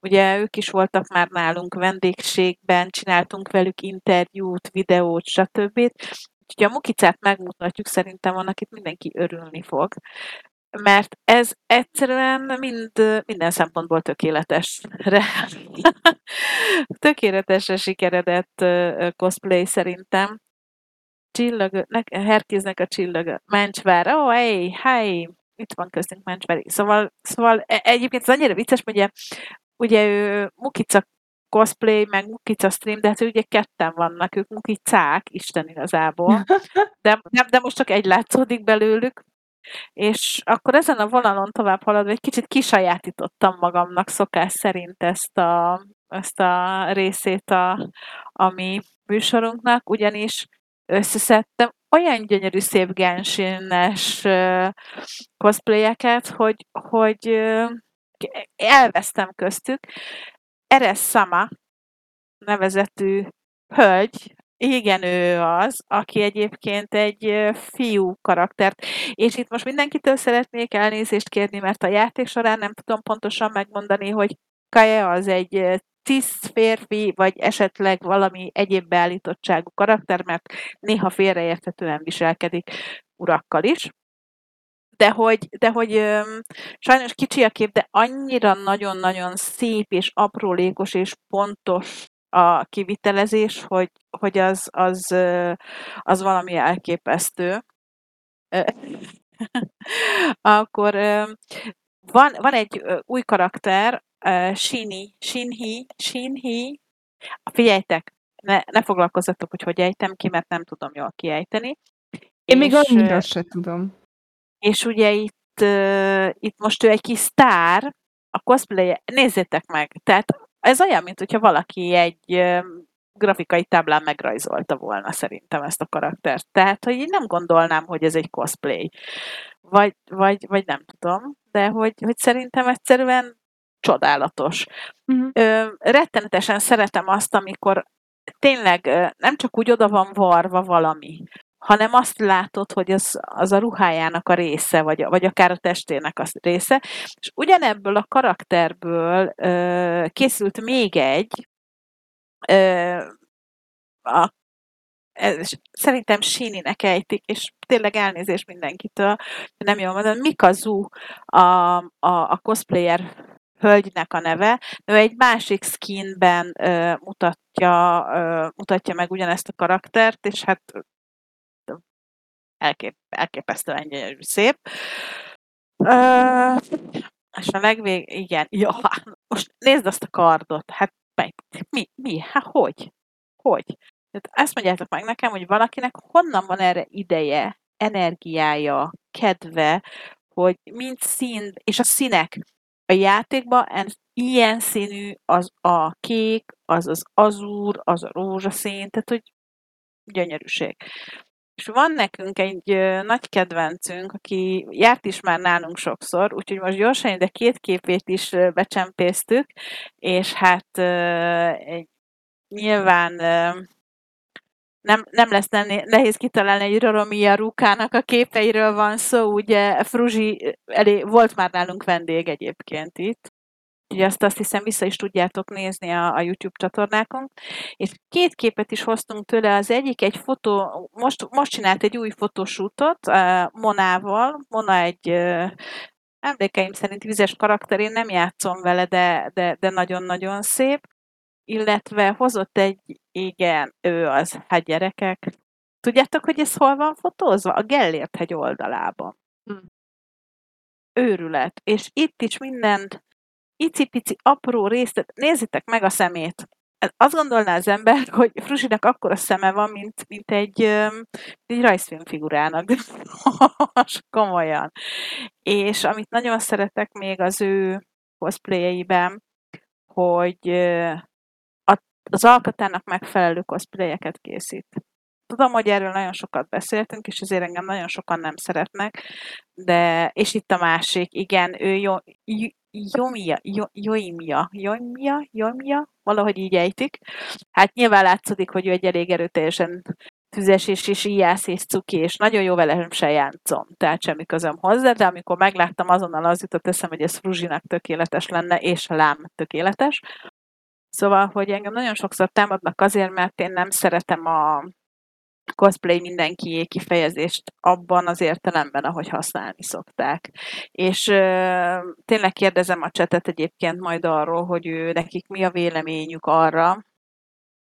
Ugye ők is voltak már nálunk vendégségben, csináltunk velük interjút, videót, stb. Úgyhogy a Mukicát megmutatjuk, szerintem van, akit mindenki örülni fog mert ez egyszerűen mind, minden szempontból tökéletesre, tökéletesre sikeredett cosplay szerintem. Csillag, Herkéznek a csillag, Mencsvár, ó, oh, hey, hey, itt van köztünk Mencsvár. Szóval, szóval e, egyébként ez annyira vicces, ugye, ugye ő Mukica cosplay, meg Mukica stream, de hát ugye ketten vannak, ők Mukicák, Isten igazából. De, de, de most csak egy látszódik belőlük, és akkor ezen a vonalon tovább haladva egy kicsit kisajátítottam magamnak szokás szerint ezt a, ezt a részét a, a mi műsorunknak, ugyanis összeszedtem olyan gyönyörű szép Genshin-es cosplayeket, hogy, hogy elvesztem köztük. Eres Sama nevezetű hölgy, igen, ő az, aki egyébként egy fiú karaktert. És itt most mindenkitől szeretnék elnézést kérni, mert a játék során nem tudom pontosan megmondani, hogy Kaja az egy cis férfi, vagy esetleg valami egyéb beállítottságú karakter, mert néha félreérthetően viselkedik urakkal is. De hogy, de hogy öm, sajnos kicsi a kép, de annyira nagyon-nagyon szép és aprólékos és pontos a kivitelezés, hogy, hogy az, az, az valami elképesztő. Akkor van, van egy új karakter, Shini, Shinhi, Shinhi. Figyeljetek, ne, ne foglalkozzatok, hogy hogy ejtem ki, mert nem tudom jól kiejteni.
Én még annyira se tudom.
És ugye itt, itt most ő egy kis sztár, a cosplay nézzétek meg, tehát ez olyan, mint hogyha valaki egy grafikai táblán megrajzolta volna szerintem ezt a karaktert. Tehát, hogy én nem gondolnám, hogy ez egy cosplay. Vagy, vagy, vagy nem tudom, de hogy, hogy szerintem egyszerűen csodálatos. Uh-huh. Ö, rettenetesen szeretem azt, amikor tényleg nem csak úgy oda van varva valami, hanem azt látod, hogy az, az a ruhájának a része, vagy, vagy akár a testének a része. És ugyanebből a karakterből ö, készült még egy, ö, a, ez, szerintem Sininek ejtik, és tényleg elnézést mindenkitől, nem jól mondom, Mikazu a, a, a cosplayer hölgynek a neve. Ő egy másik skinben ö, mutatja, ö, mutatja meg ugyanezt a karaktert, és hát elkép, elképesztően gyönyörű szép. Ö, és a legvég, igen, ja, most nézd azt a kardot, hát mi, mi, hát hogy? Hogy? Tehát ezt mondjátok meg nekem, hogy valakinek honnan van erre ideje, energiája, kedve, hogy mind szín, és a színek a játékban ilyen színű az a kék, az az azúr, az a rózsaszín, tehát hogy gyönyörűség. És van nekünk egy nagy kedvencünk, aki járt is már nálunk sokszor, úgyhogy most gyorsan de két képét is becsempésztük, és hát nyilván nem, nem lesz nehéz kitalálni, hogy Roromia Rukának a képeiről van szó, ugye Fruzsi elé, volt már nálunk vendég egyébként itt, Ugye azt, azt hiszem vissza is tudjátok nézni a, a YouTube csatornákon. És két képet is hoztunk tőle. Az egyik egy fotó, most, most csinált egy új fotosútot uh, Monával. Mona egy uh, emlékeim szerint vizes karakter, én nem játszom vele, de, de, de nagyon-nagyon szép. Illetve hozott egy, igen, ő az, hát gyerekek. Tudjátok, hogy ez hol van fotózva? A Gellért hegy oldalában. Hm. Őrület. És itt is mindent icipici apró részt, nézzétek meg a szemét. Azt gondolná az ember, hogy Fruzsinak akkora szeme van, mint, mint egy, egy rajzfilmfigurának. Komolyan. És amit nagyon szeretek még az ő cosplayeiben, hogy az alkatának megfelelő cosplayeket készít. Tudom, hogy erről nagyon sokat beszéltünk, és azért engem nagyon sokan nem szeretnek, de, és itt a másik, igen, ő jó, Jomia, Joimia, Joimia, Joimia, valahogy így ejtik. Hát nyilván látszik, hogy ő egy elég erőteljesen füzes és, és ijász és cuki, és nagyon jó vele sem játszom, tehát semmi közöm hozzá, de amikor megláttam, azonnal az jutott eszem, hogy ez Fruzsinak tökéletes lenne, és lám tökéletes. Szóval, hogy engem nagyon sokszor támadnak azért, mert én nem szeretem a cosplay mindenki kifejezést abban az értelemben, ahogy használni szokták. És ö, tényleg kérdezem a csetet egyébként majd arról, hogy ő, nekik mi a véleményük arra,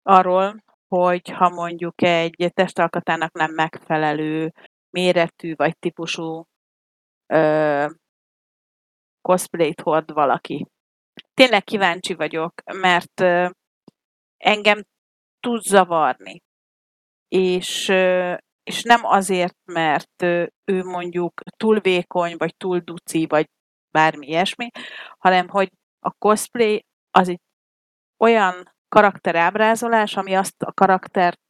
arról, hogy ha mondjuk egy testalkatának nem megfelelő méretű vagy típusú ö, cosplayt hord valaki. Tényleg kíváncsi vagyok, mert ö, engem tud zavarni. És, és nem azért, mert ő mondjuk túl vékony, vagy túl duci, vagy bármi ilyesmi, hanem hogy a cosplay az egy olyan karakterábrázolás, ami azt a karaktert,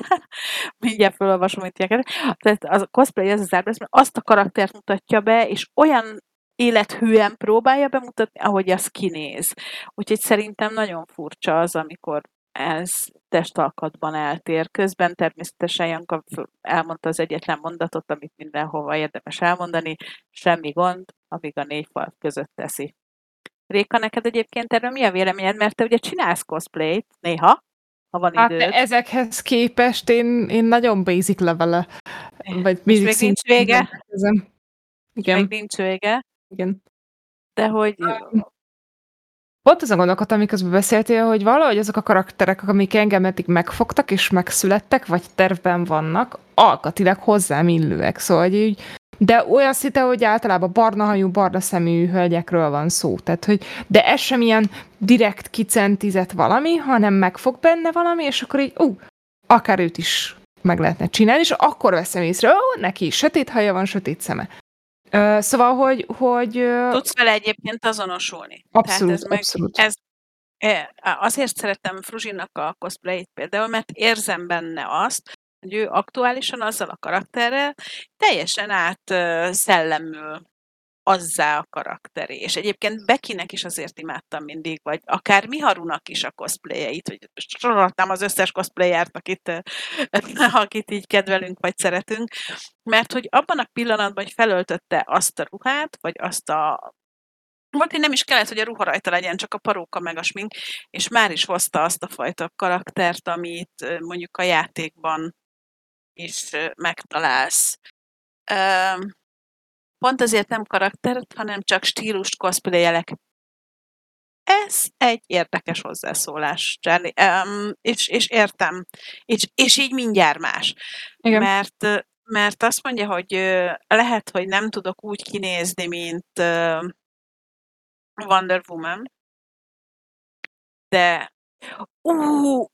mindjárt felolvasom, mint ilyeneket, tehát a cosplay az az ábrázolás, azt a karaktert mutatja be, és olyan élethűen próbálja bemutatni, ahogy az kinéz. Úgyhogy szerintem nagyon furcsa az, amikor ez testalkatban eltér. Közben természetesen Janka elmondta az egyetlen mondatot, amit mindenhova érdemes elmondani, semmi gond, amíg a négy fal között teszi. Réka, neked egyébként erről mi a véleményed? Mert te ugye csinálsz cosplayt néha, ha van
Hát
időd.
ezekhez képest én, én nagyon basic levele. Vagy basic
még nincs vége?
Igen,
Még nincs vége,
igen.
de hogy
Pont azon gondolkodtam, miközben beszéltél, hogy valahogy azok a karakterek, amik engem eddig megfogtak és megszülettek, vagy tervben vannak, alkatilag hozzám illőek. Szóval, hogy így, de olyan szinte, hogy általában barna hajú, barna szemű hölgyekről van szó. Tehát, hogy, de ez sem ilyen direkt kicentizett valami, hanem megfog benne valami, és akkor így, ú, akár őt is meg lehetne csinálni, és akkor veszem észre, ó, neki sötét haja van, sötét szeme. Ö, szóval, hogy, hogy ö,
tudsz vele egyébként azonosulni.
abszolút,
Tehát ez meg,
abszolút.
ez, azért szerettem Fruzsinak a cosplayt például, mert érzem benne azt, hogy ő aktuálisan azzal a karakterrel teljesen át szellemül azzá a karakteré. És egyébként Bekinek is azért imádtam mindig, vagy akár Miharunak is a cosplayeit, hogy sorolhatnám az összes cosplayert, akit, ö, akit így kedvelünk, vagy szeretünk, mert hogy abban a pillanatban, hogy felöltötte azt a ruhát, vagy azt a volt, hogy nem is kellett, hogy a ruha rajta legyen, csak a paróka meg a smink, és már is hozta azt a fajta karaktert, amit ö, mondjuk a játékban is ö, megtalálsz. Pont azért nem karaktert, hanem csak stílust cosplayelek. Ez egy érdekes hozzászólás, Charlie. Um, és, és értem. És, és így mindjárt más.
Igen.
Mert, mert azt mondja, hogy lehet, hogy nem tudok úgy kinézni, mint Wonder Woman, de ú,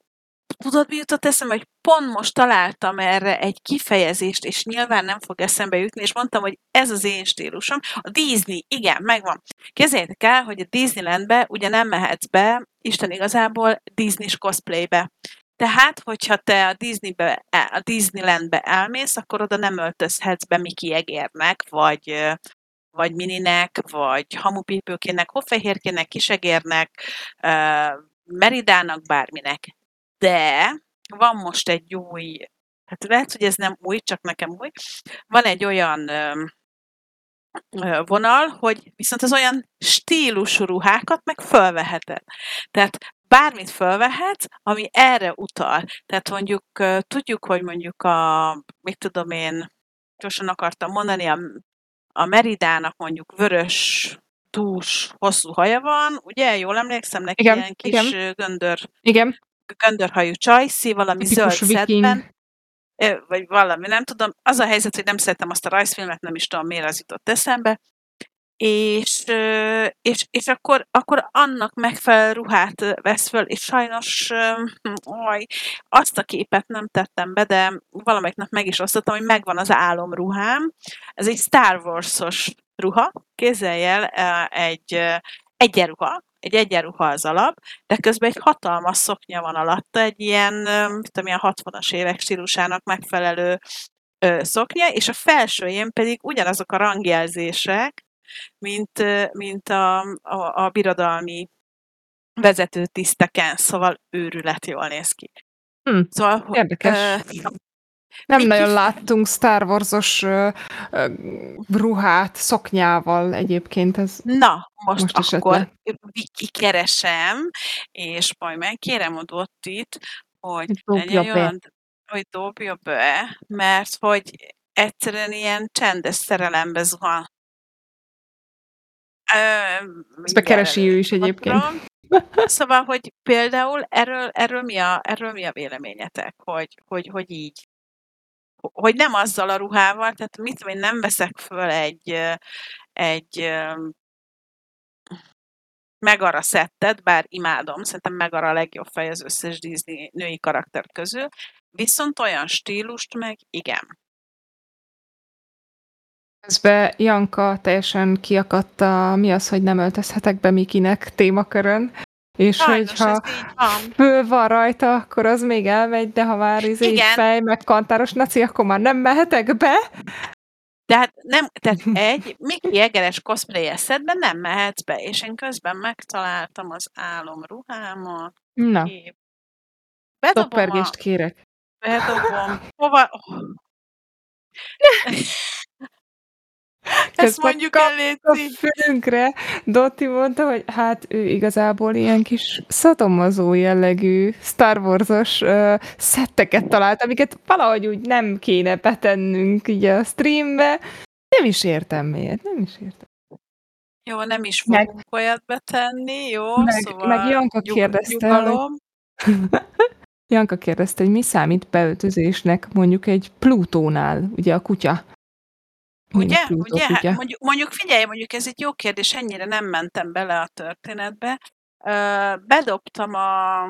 tudod, mi jutott eszembe, hogy pont most találtam erre egy kifejezést, és nyilván nem fog eszembe jutni, és mondtam, hogy ez az én stílusom. A Disney, igen, megvan. Képzeljétek el, hogy a Disneylandbe ugye nem mehetsz be, Isten igazából Disney-s cosplaybe. Tehát, hogyha te a, Disneybe, a Disneylandbe elmész, akkor oda nem öltözhetsz be Mickey egérnek, vagy, vagy Mininek, vagy hamupipőkének, hoffehérkének, kisegérnek, Meridának, bárminek. De van most egy új, hát lehet, hogy ez nem új, csak nekem új, van egy olyan ö, vonal, hogy viszont az olyan stílusú ruhákat meg fölveheted. Tehát bármit fölvehetsz, ami erre utal. Tehát mondjuk tudjuk, hogy mondjuk a, mit tudom én, gyorsan akartam mondani, a, a Meridának mondjuk vörös dús, hosszú haja van, ugye? Jól emlékszem, neki
Igen,
ilyen kis
igen.
göndör
Igen,
göndörhajú csajszi, valami
tipikus
zöld
viking.
szedben, vagy valami, nem tudom. Az a helyzet, hogy nem szeretem azt a rajzfilmet, nem is tudom, miért az jutott eszembe. És, és, és akkor, akkor annak megfelelő ruhát vesz föl, és sajnos oj, azt a képet nem tettem be, de valamelyik nap meg is osztottam, hogy megvan az álomruhám. Ez egy Star Wars-os ruha, képzelj el, ö, egy egyenruha, egy egyenruha az alap, de közben egy hatalmas szoknya van alatta, egy ilyen, mit tudom, ilyen 60-as évek stílusának megfelelő ö, szoknya, és a felsőjén pedig ugyanazok a rangjelzések, mint, mint a, a, a birodalmi vezető tiszteken, szóval őrület jól néz ki.
Hm,
Szóval,
érdekes.
ö,
Nem nagyon láttunk Star Wars-os ö, ö, ruhát szoknyával egyébként. Ez
Na, most,
Most
akkor kikeresem, és majd megkérem a Dottit, hogy
dobja be.
olyan, hogy dobja be, mert hogy egyszerűen ilyen csendes szerelembe zuhan. Ö,
Ezt
mindjárt
keresi ő is egyébként.
Szóval, hogy például erről, erről, mi, a, erről mi a véleményetek, hogy, hogy, hogy így, hogy nem azzal a ruhával, tehát mit tudom én, nem veszek föl egy, egy Megara szettet, bár imádom, szerintem Megara a legjobb fej az összes Disney női karakter közül, viszont olyan stílust meg igen.
Közben Janka teljesen kiakadt mi az, hogy nem öltözhetek be Mikinek témakörön, és
Sajnos
hogyha
van.
föl van rajta, akkor az még elmegy, de ha már izé
Igen.
fej, meg kantáros naci, akkor már nem mehetek be.
De hát nem, tehát egy Miki Egeres cosplay eszedben nem mehetsz be, és én közben megtaláltam az álomruhámat.
Na,
Kép. Bedobom a...
kérek.
Bedobom. Hova? Ezt mondjuk el,
A fülünkre Dotti mondta, hogy hát ő igazából ilyen kis szadomazó jellegű Star Wars-os uh, szetteket talált, amiket valahogy úgy nem kéne betennünk így a streambe. Nem is értem miért, nem is értem.
Jó, nem is
Meg-
fogunk olyat betenni, jó?
Meg-
szóval
meg Janka
nyug-
kérdezte,
Nyugalom.
Janka kérdezte, hogy mi számít beöltözésnek mondjuk egy Plutónál, ugye a kutya.
Ugye? Ugye? Hát mondjuk, mondjuk figyelj, mondjuk ez egy jó kérdés, ennyire nem mentem bele a történetbe. Ö, bedobtam a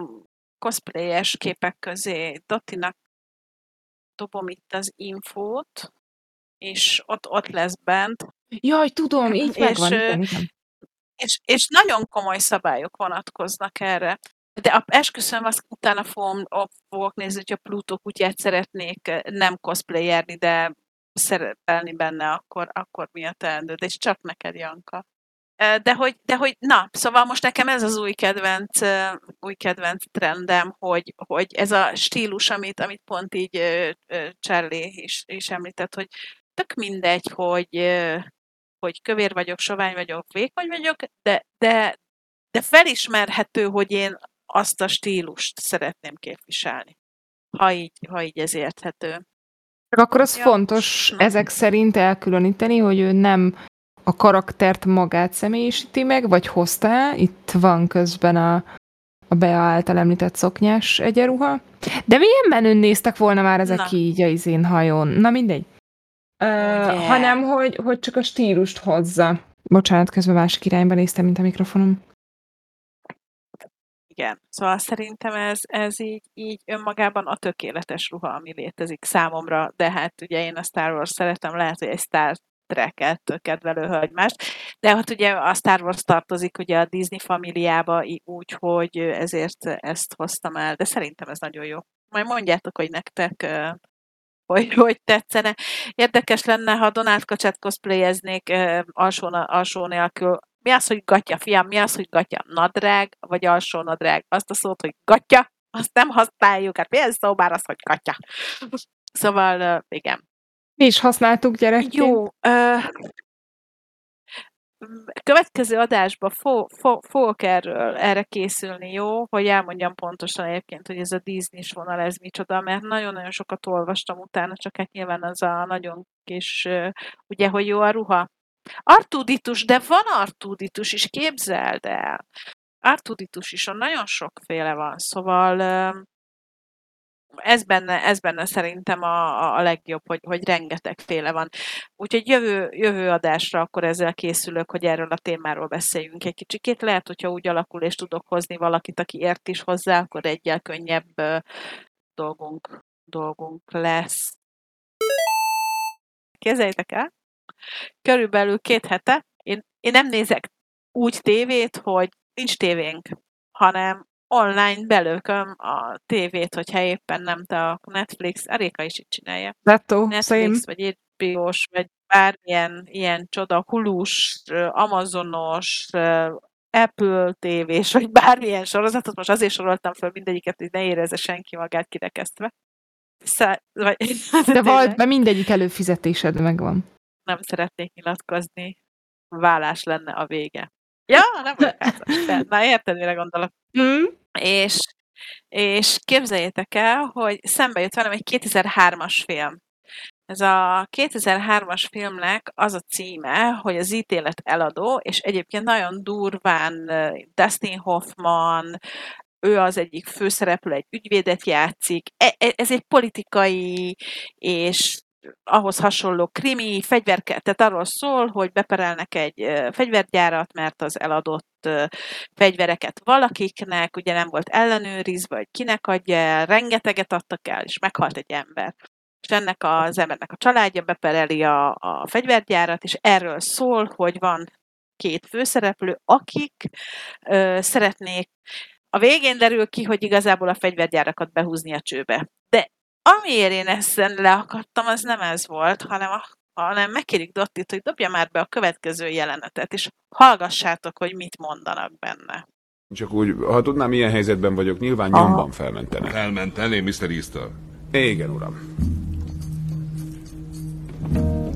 cosplayes képek közé Dottinak dobom itt az infót, és ott, ott lesz bent,
Jaj, tudom, így
És,
megvan. Igen, igen.
és, és nagyon komoly szabályok vonatkoznak erre. De a, esküszöm, azt utána fogom, fogok nézni, hogy a Pluto kutyát szeretnék nem cosplayerni, de szerepelni benne, akkor, akkor mi a teendő. De és csak neked, Janka. De hogy, de hogy, na, szóval most nekem ez az új kedvenc, új kedvenc trendem, hogy, hogy ez a stílus, amit, amit pont így Charlie is, is említett, hogy tök mindegy, hogy, hogy kövér vagyok, sovány vagyok, vékony vagyok, de, de, de felismerhető, hogy én azt a stílust szeretném képviselni. Ha így, ha így ez érthető.
Csak akkor az
Ja,
fontos ezek szerint elkülöníteni, hogy ő nem a karaktert magát személyisíti meg, vagy hozta. Itt van közben a, a Bea által említett szoknyás egyenruha. De milyen menőn néztek volna már ezek
Na.
így a izén hajón? Na mindegy. Ö, hanem, hogy, hogy csak a stílust hozza. Bocsánat, közben másik irányba néztem, mint a mikrofonom.
Igen. Szóval szerintem ez, ez így, így önmagában a tökéletes ruha, ami létezik számomra, de hát ugye én a Star Wars szeretem, lehet, hogy egy Star Trek-et kedvelő hölgymást, de hát ugye a Star Wars tartozik ugye a Disney familiába í- úgy, hogy ezért ezt hoztam el, de szerintem ez nagyon jó. Majd mondjátok, hogy nektek hogy, hogy tetszene. Érdekes lenne, ha Donald Kacsát cosplayeznék alsó, alsó nélkül. Mi az, hogy gatya, fiam? Mi az, hogy gatya? Nadrág, vagy alsó nadrág? Azt a szót, hogy gatya, azt nem használjuk. Hát milyen szó már az, hogy gatya? Szóval, igen.
Mi is használtuk gyerekként.
Jó. Ö, következő adásban fo, fo, fogok erről, erre készülni, jó? Hogy elmondjam pontosan egyébként, hogy ez a Disney-s vonal, ez micsoda, mert nagyon-nagyon sokat olvastam utána, csak hát nyilván az a nagyon kis, ugye, hogy jó a ruha. Artuditus, de van artuditus is, képzeld el. Artuditus is, nagyon sokféle van, szóval ez benne, ez benne szerintem a, a- legjobb, hogy, hogy rengetegféle van. Úgyhogy jövő, jövő adásra akkor ezzel készülök, hogy erről a témáról beszéljünk egy kicsikét. Lehet, hogyha úgy alakul, és tudok hozni valakit, aki ért is hozzá, akkor egyel könnyebb dolgunk, dolgunk lesz. Képzeljétek el, körülbelül két hete én, én nem nézek úgy tévét, hogy nincs tévénk, hanem online belőköm a tévét, hogyha éppen nem te a Netflix, Aréka is így csinálja.
Lettó, same.
Netflix, vagy HBO-s, vagy bármilyen ilyen csoda, hulus, Amazonos, Apple TV-s, vagy bármilyen sorozatot, most azért soroltam föl mindegyiket, hogy ne érezze senki magát kirekesztve. szá- vagy,
De
tényleg
vald be mindegyik előfizetésed megvan.
Nem szeretnék nyilatkozni, vállás lenne a vége. Ja, nem vagyok házas. De, na érted, mire gondolok.
Mm.
És, és képzeljétek el, hogy szembe jött velem egy 2003-as film. Ez a 2003-as filmnek az a címe, hogy az ítélet eladó, és egyébként nagyon durván Dustin Hoffman, ő az egyik főszereplő, egy ügyvédet játszik. E- e- Ez egy politikai és ahhoz hasonló krimi, fegyverke, tehát arról szól, hogy beperelnek egy fegyvergyárat, mert az eladott fegyvereket valakiknek, ugye nem volt ellenőrizve, hogy kinek adja el, rengeteget adtak el, és meghalt egy ember. És ennek az embernek a családja bepereli a, a fegyvergyárat, és erről szól, hogy van két főszereplő, akik ö, szeretnék a végén derül ki, hogy igazából a fegyvergyárakat behúzni a csőbe. Amiért én ezt leakadtam, az nem ez volt, hanem, a, hanem megkérik Dottit, hogy dobja már be a következő jelenetet, és hallgassátok, hogy mit mondanak benne.
Csak úgy, ha tudnám, milyen helyzetben vagyok, nyilván
Aha.
nyomban felmentene.
Elmenteném Mr. Easter.
Igen, uram.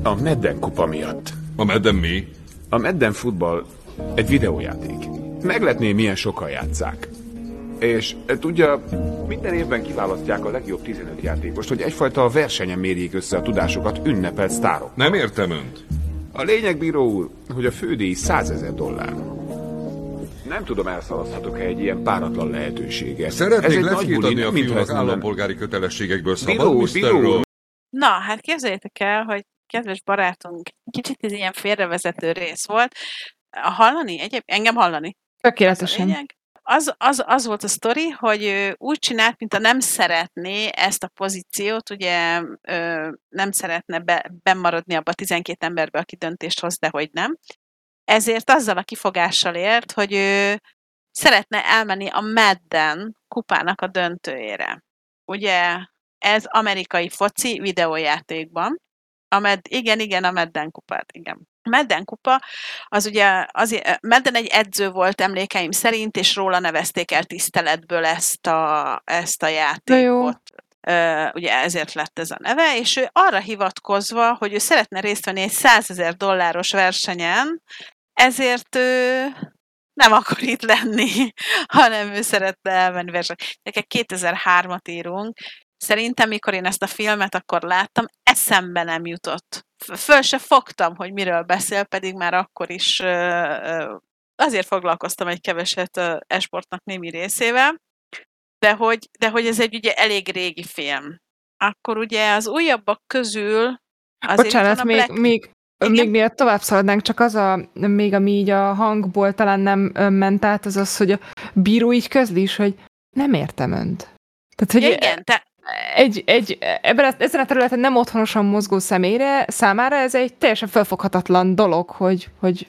A Medden kupa miatt.
A medden mi?
A Medden futball egy videójáték. Megletné, milyen sokan játszák. És e, tudja, minden évben kiválasztják a legjobb 15 játékost, hogy egyfajta versenyen mérjék össze a tudásokat ünnepelt sztárok.
Nem értem önt.
A lényeg, bíró úr, hogy a fődíj 100 ezer dollár. Nem tudom, elszalaszthatok-e egy ilyen páratlan lehetőséget.
Szeretnék
Ez egy nagy
leckét
buli,
adni a fiúnak állampolgári kötelességekből szabad, Mr.
bíró?
Na, hát képzeljétek el, hogy kedves barátunk, kicsit ez ilyen félrevezető rész volt. Hallani? Egyéb, engem hallani?
Tökéletesen.
Az, az, az volt a sztori, hogy úgy csinált, mintha nem szeretné ezt a pozíciót, ugye nem szeretne be, bemaradni abba a 12 emberbe, aki döntést hoz, de hogy nem. Ezért azzal a kifogással ért, hogy ő szeretne elmenni a Madden kupának a döntőjére. Ugye ez amerikai foci videójátékban. A Med, igen, igen, a Madden kupát, igen. A Madden kupa, az ugye, azért, Madden egy edző volt emlékeim szerint, és róla nevezték el tiszteletből ezt a, ezt a
jó.
játékot. Ö, ugye ezért lett ez a neve, és ő arra hivatkozva, hogy ő szeretne részt venni egy 100 ezer dolláros versenyen, ezért ő nem akar itt lenni, hanem ő szeretne elmenni versenyre. Neked 2003-at írunk, Szerintem, mikor én ezt a filmet akkor láttam, eszembe nem jutott. Föl se fogtam, hogy miről beszél, pedig már akkor is azért foglalkoztam egy keveset esportnak némi részével, de hogy, de hogy ez egy ugye elég régi film. Akkor ugye az újabbak közül azért itt
Bocsánat, még,
Black...
még,
Igen?
még miatt tovább szaladnánk, csak az a, még ami így a hangból talán nem ment át, az az, hogy a bíró így közli is, hogy nem értem önt. Tehát, hogy
Ja, igen, te,
egy, egy, ebben a, ezen a területen nem otthonosan mozgó személyre, számára ez egy teljesen felfoghatatlan dolog, hogy, hogy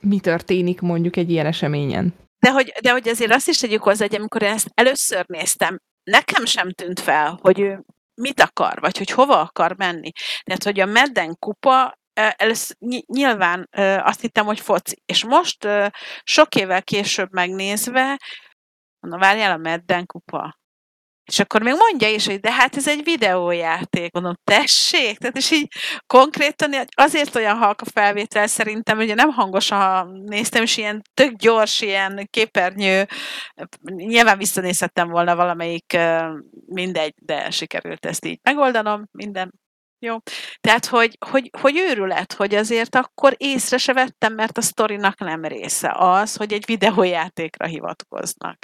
mi történik mondjuk egy ilyen eseményen.
De hogy, de hogy azért azt is tegyük hozzá, hogy amikor ezt először néztem, nekem sem tűnt fel, hogy ő mit akar, vagy hogy hova akar menni. Tehát, hogy a Madden kupa, először, ny- nyilván eh, azt hittem, hogy foci. És most eh, sok évvel később megnézve, mondom, várjál a Madden kupa. És akkor még mondja is, hogy de hát ez egy videójáték. Mondom, tessék? Tehát és így konkrétan azért olyan halk a felvétel szerintem, ugye nem hangosan néztem, és ilyen tök gyors, ilyen képernyő, nyilván visszanézhettem volna valamelyik, mindegy, de sikerült ezt így megoldanom, minden jó. Tehát, hogy, hogy, hogy őrület, hogy azért akkor észre se vettem, mert a sztorinak nem része az, hogy egy videójátékra hivatkoznak.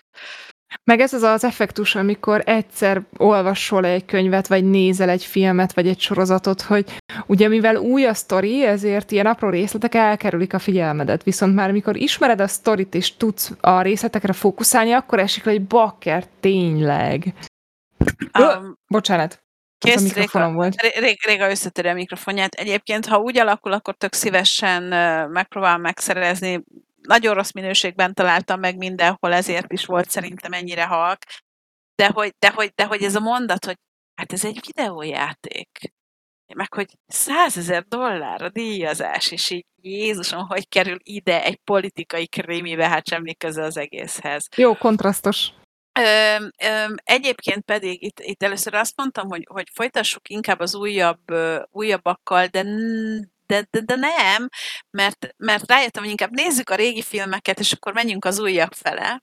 Meg ez az az effektus, amikor egyszer olvasol egy könyvet, vagy nézel egy filmet, vagy egy sorozatot, hogy ugye mivel új a sztori, ezért ilyen apró részletek elkerülik a figyelmedet. Viszont már amikor ismered a sztorit, és tudsz a részletekre fókuszálni, akkor esik le, hogy bakker, tényleg. Ö,
Um,
Bocsánat, ez a
Kész, Réka,
volt.
Ré- Ré- Réga összetörő a mikrofonját. Egyébként, ha úgy alakul, akkor tök szívesen ö, megpróbálom megszerezni. Nagyon rossz minőségben találtam meg mindenhol, ezért is volt szerintem ennyire halk. De hogy, de hogy, de hogy ez a mondat, hogy hát ez egy videójáték. Meg hogy 100 ezer dollár a díjazás, és így Jézusom, hogy kerül ide egy politikai krémibe, hát semmi köze az egészhez.
Jó, kontrasztos.
Öm, öm, egyébként pedig itt, itt először azt mondtam, hogy, hogy folytassuk inkább az újabb, újabbakkal, de, de, de, de nem, mert, mert rájöttem, hogy inkább nézzük a régi filmeket, és akkor menjünk az újabb fele.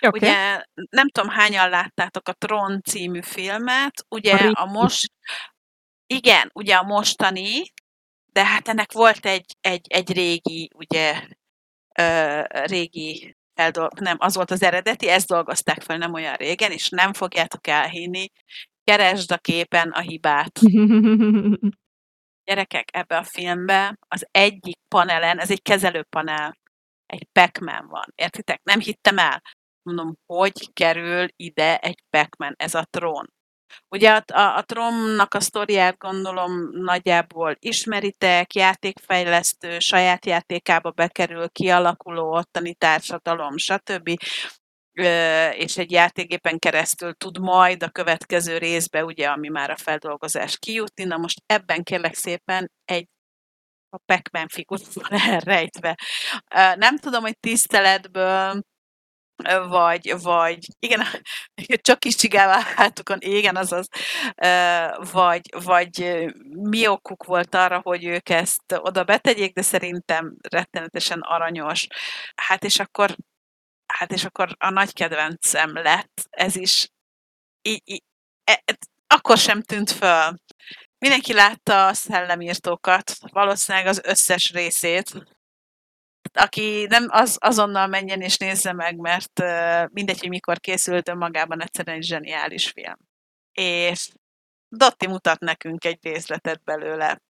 Oké.
Ugye nem tudom, hányan láttátok a Tron című filmet, ugye
A
a most, igen, ugye a mostani, de hát ennek volt egy, egy, egy régi, ugye, ö, régi feldol- nem, az volt az eredeti, ezt dolgozták fel nem olyan régen, és nem fogjátok elhinni, keresd a képen a hibát. Gyerekek, ebbe a filmbe az egyik panelen, ez egy kezelőpanel, egy pac van. Értitek? Nem hittem el. Mondom, hogy kerül ide egy pac ez a trón. Ugye a, a, a Tronnak a sztoriát gondolom nagyjából ismeritek, játékfejlesztő, saját játékába bekerül, kialakuló ottani társadalom, stb. És egy játéképen keresztül tud majd a következő részbe, ugye, ami már a feldolgozás kijutni. Na most ebben kérlek szépen egy a Pac-Man figura van elrejtve. Nem tudom, hogy tiszteletből vagy, vagy igen, csak kis csigával hátukon, igen, azaz, vagy, vagy mi okuk volt arra, hogy ők ezt oda betegyék, de szerintem rettenetesen aranyos. Hát és akkor, hát és akkor a nagy kedvencem lett, ez is, így, így, e, e, akkor sem tűnt föl. Mindenki látta a szellemírtókat, valószínűleg az összes részét, aki nem, az azonnal menjen és nézze meg, mert mindegy, hogy mikor készült, önmagában egyszerűen egy zseniális film. És Dotti mutat nekünk egy részletet belőle.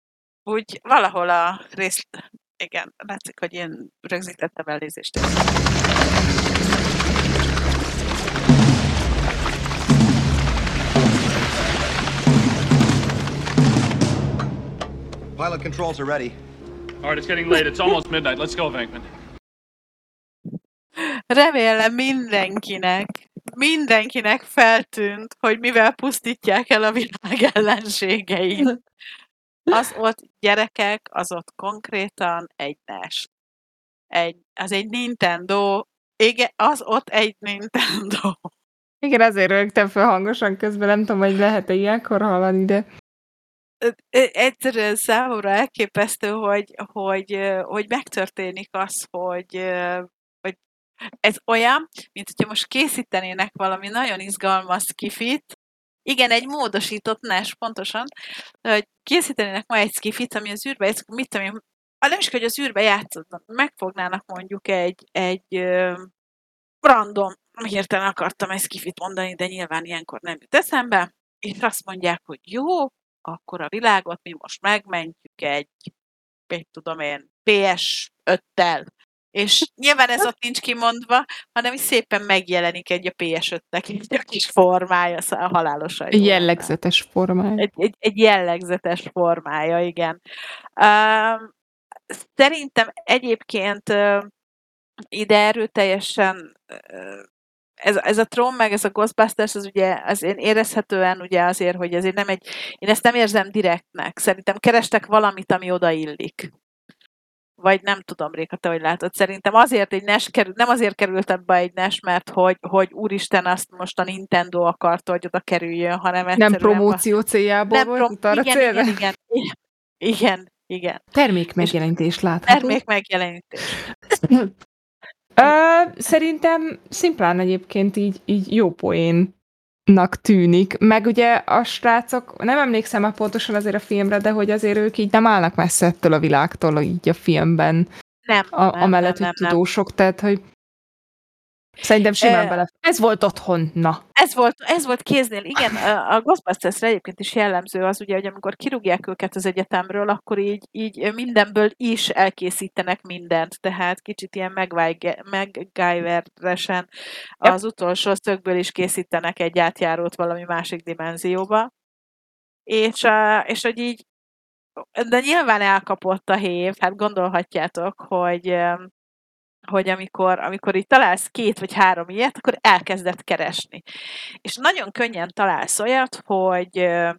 Úgy valahol a rész... Igen, látszik, hogy én rögzítettem elnézést.
Pilot controls are ready.
All right, it's getting late. It's almost midnight. Let's go, Venkman.
Remélem mindenkinek, mindenkinek feltűnt, hogy mivel pusztítják el a világ ellenségeit. Az ott gyerekek, az ott konkrétan egy NES. Egy, az egy Nintendo. Igen, az ott egy Nintendo.
Igen, ezért rögtem fel hangosan közben, nem tudom, hogy lehet-e ilyenkor hallani, de
Ö- ö- Egyszerűen számomra elképesztő, hogy, hogy, hogy megtörténik az, hogy, hogy ez olyan, mint hogyha most készítenének valami nagyon izgalmas skifit, igen, egy módosított NES, pontosan, hogy készítenének ma egy skifit, ami az űrbe, játszik, mit tudom én, ah, nem is, hogy az űrbe játszódnak, megfognának mondjuk egy, egy ö, random, hirtelen akartam egy skifit mondani, de nyilván ilyenkor nem jut eszembe, és azt mondják, hogy jó, akkor a világot mi most megmentjük egy, mit tudom én, PS5-tel. És nyilván ez ott nincs kimondva, hanem is szépen megjelenik egy a PS5-nek egy a kis formája, szóval jó
egy
lenne.
jellegzetes formája.
Egy, egy, egy jellegzetes formája, igen. Um, szerintem egyébként uh, ide erőteljesen uh, ez, ez a Tron meg ez a Ghostbusters, az ugye az én érezhetően ugye azért, hogy azért nem egy, én ezt nem érzem direktnek. Szerintem kerestek valamit, ami odaillik. Vagy nem tudom, Réka, te hogy látod. Szerintem azért egy NES kerül, nem azért került ebbe egy NES, mert hogy, hogy úristen azt most a Nintendo akarta, hogy oda kerüljön, hanem
Nem promóció céljából
nem
volt,
prom-
arra
igen,
célra?
igen, igen, igen, igen, igen.
Termék megjelenítés látható.
Termék megjelenítés.
Szerintem szimplán egyébként így, így jó poénnak tűnik. Meg ugye a srácok, nem emlékszem már pontosan azért a filmre, de hogy azért ők így nem állnak messze ettől a világtól így a filmben,
Nem,
a,
nem,
amellett,
nem,
hogy
nem, nem.
tudósok, tehát hogy szerintem simán bele. Ez volt otthon, na.
Ez volt, ez volt kéznél, igen, a Ghostbusters-re egyébként is jellemző az ugye, hogy amikor kirúgják őket az egyetemről, akkor így, így mindenből is elkészítenek mindent, tehát kicsit ilyen
Yep.
az utolsó szögből is készítenek egy átjárót valami másik dimenzióba. És, és hogy így, de nyilván elkapott a hév, hát gondolhatjátok, hogy hogy amikor, amikor így találsz két vagy három ilyet, akkor elkezdett keresni. És nagyon könnyen találsz olyat, hogy ö,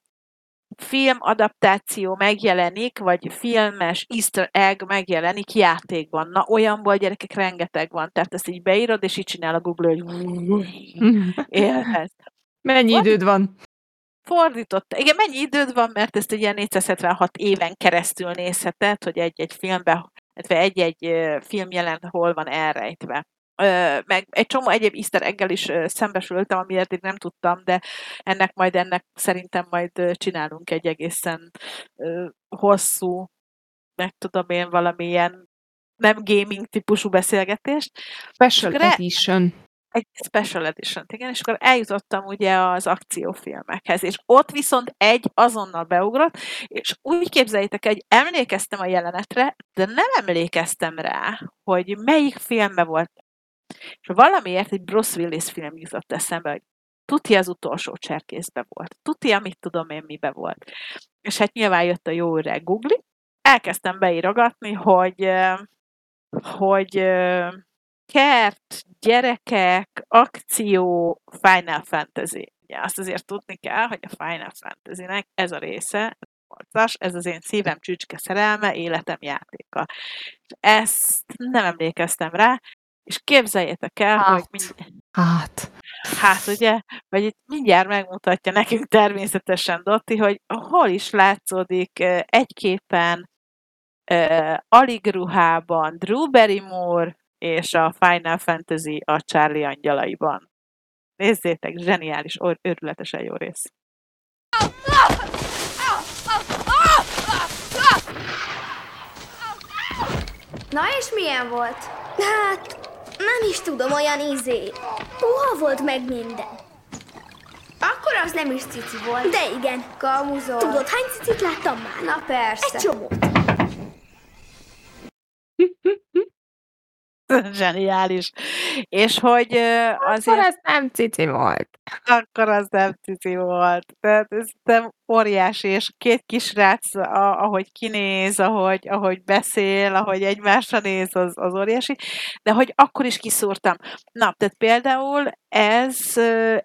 film adaptáció megjelenik, vagy filmes easter egg megjelenik játékban. Na, olyanból gyerekek rengeteg van. Tehát ezt így beírod, és így csinál a Google, hogy élhez.
Mennyi időd van?
Fordította. Igen, mennyi időd van, mert ezt egy ilyen 476 éven keresztül nézheted, hogy egy-egy filmbe, illetve egy-egy ö, film jelent, hol van elrejtve. Meg egy csomó egyéb easter egg is szembesültem, ami eddig nem tudtam, de ennek majd ennek szerintem majd csinálunk egy egészen hosszú, meg tudom én, valamilyen nem gaming típusú beszélgetést.
Special
akkor e-
Edition.
Egy special edition igen, és akkor eljutottam ugye az akciófilmekhez, és ott viszont egy azonnal beugrott, és úgy képzeljétek, el, hogy emlékeztem a jelenetre, de nem emlékeztem rá, hogy melyik filmbe volt. És valamiért egy Bruce Willis film jutott eszembe, hogy tuti az utolsó cserkészbe volt, tuti, amit tudom én mibe volt. És hát nyilván jött a jó öreg Google, elkezdtem beírogatni, hogy, hogy kert, gyerekek, akció, Final Fantasy. Ugye azt azért tudni kell, hogy a Final Fantasy-nek ez a része, ez ez az én szívem csücske szerelme, életem játéka. És ezt nem emlékeztem rá, és képzeljétek el,
Hát.
hogy mind,
Hát.
hát ugye, vagy itt mindjárt megmutatja nekünk természetesen Dotti, hogy hol is látszódik egy képen uh, alig ruhában Drew Barrymore és a Final Fantasy a Charlie angyalaiban. Nézzétek, zseniális, őrületesen jó rész.
Na és milyen volt? Hát, nem is tudom, olyan izé. Puha volt meg minden. Akkor az nem is cici volt. De igen. Kamuzol. Tudod, hány cicit láttam már? Na persze. Egy csomót.
Zseniális. És hogy ö,
Akkor
azért
ez nem cici volt.
akkor az nem cici volt. Tehát ez nem óriási, és két kisrác, a- ahogy kinéz, ahogy, ahogy beszél, ahogy egymásra néz, az, az óriási. De hogy akkor is kiszúrtam. Na, tehát például ez,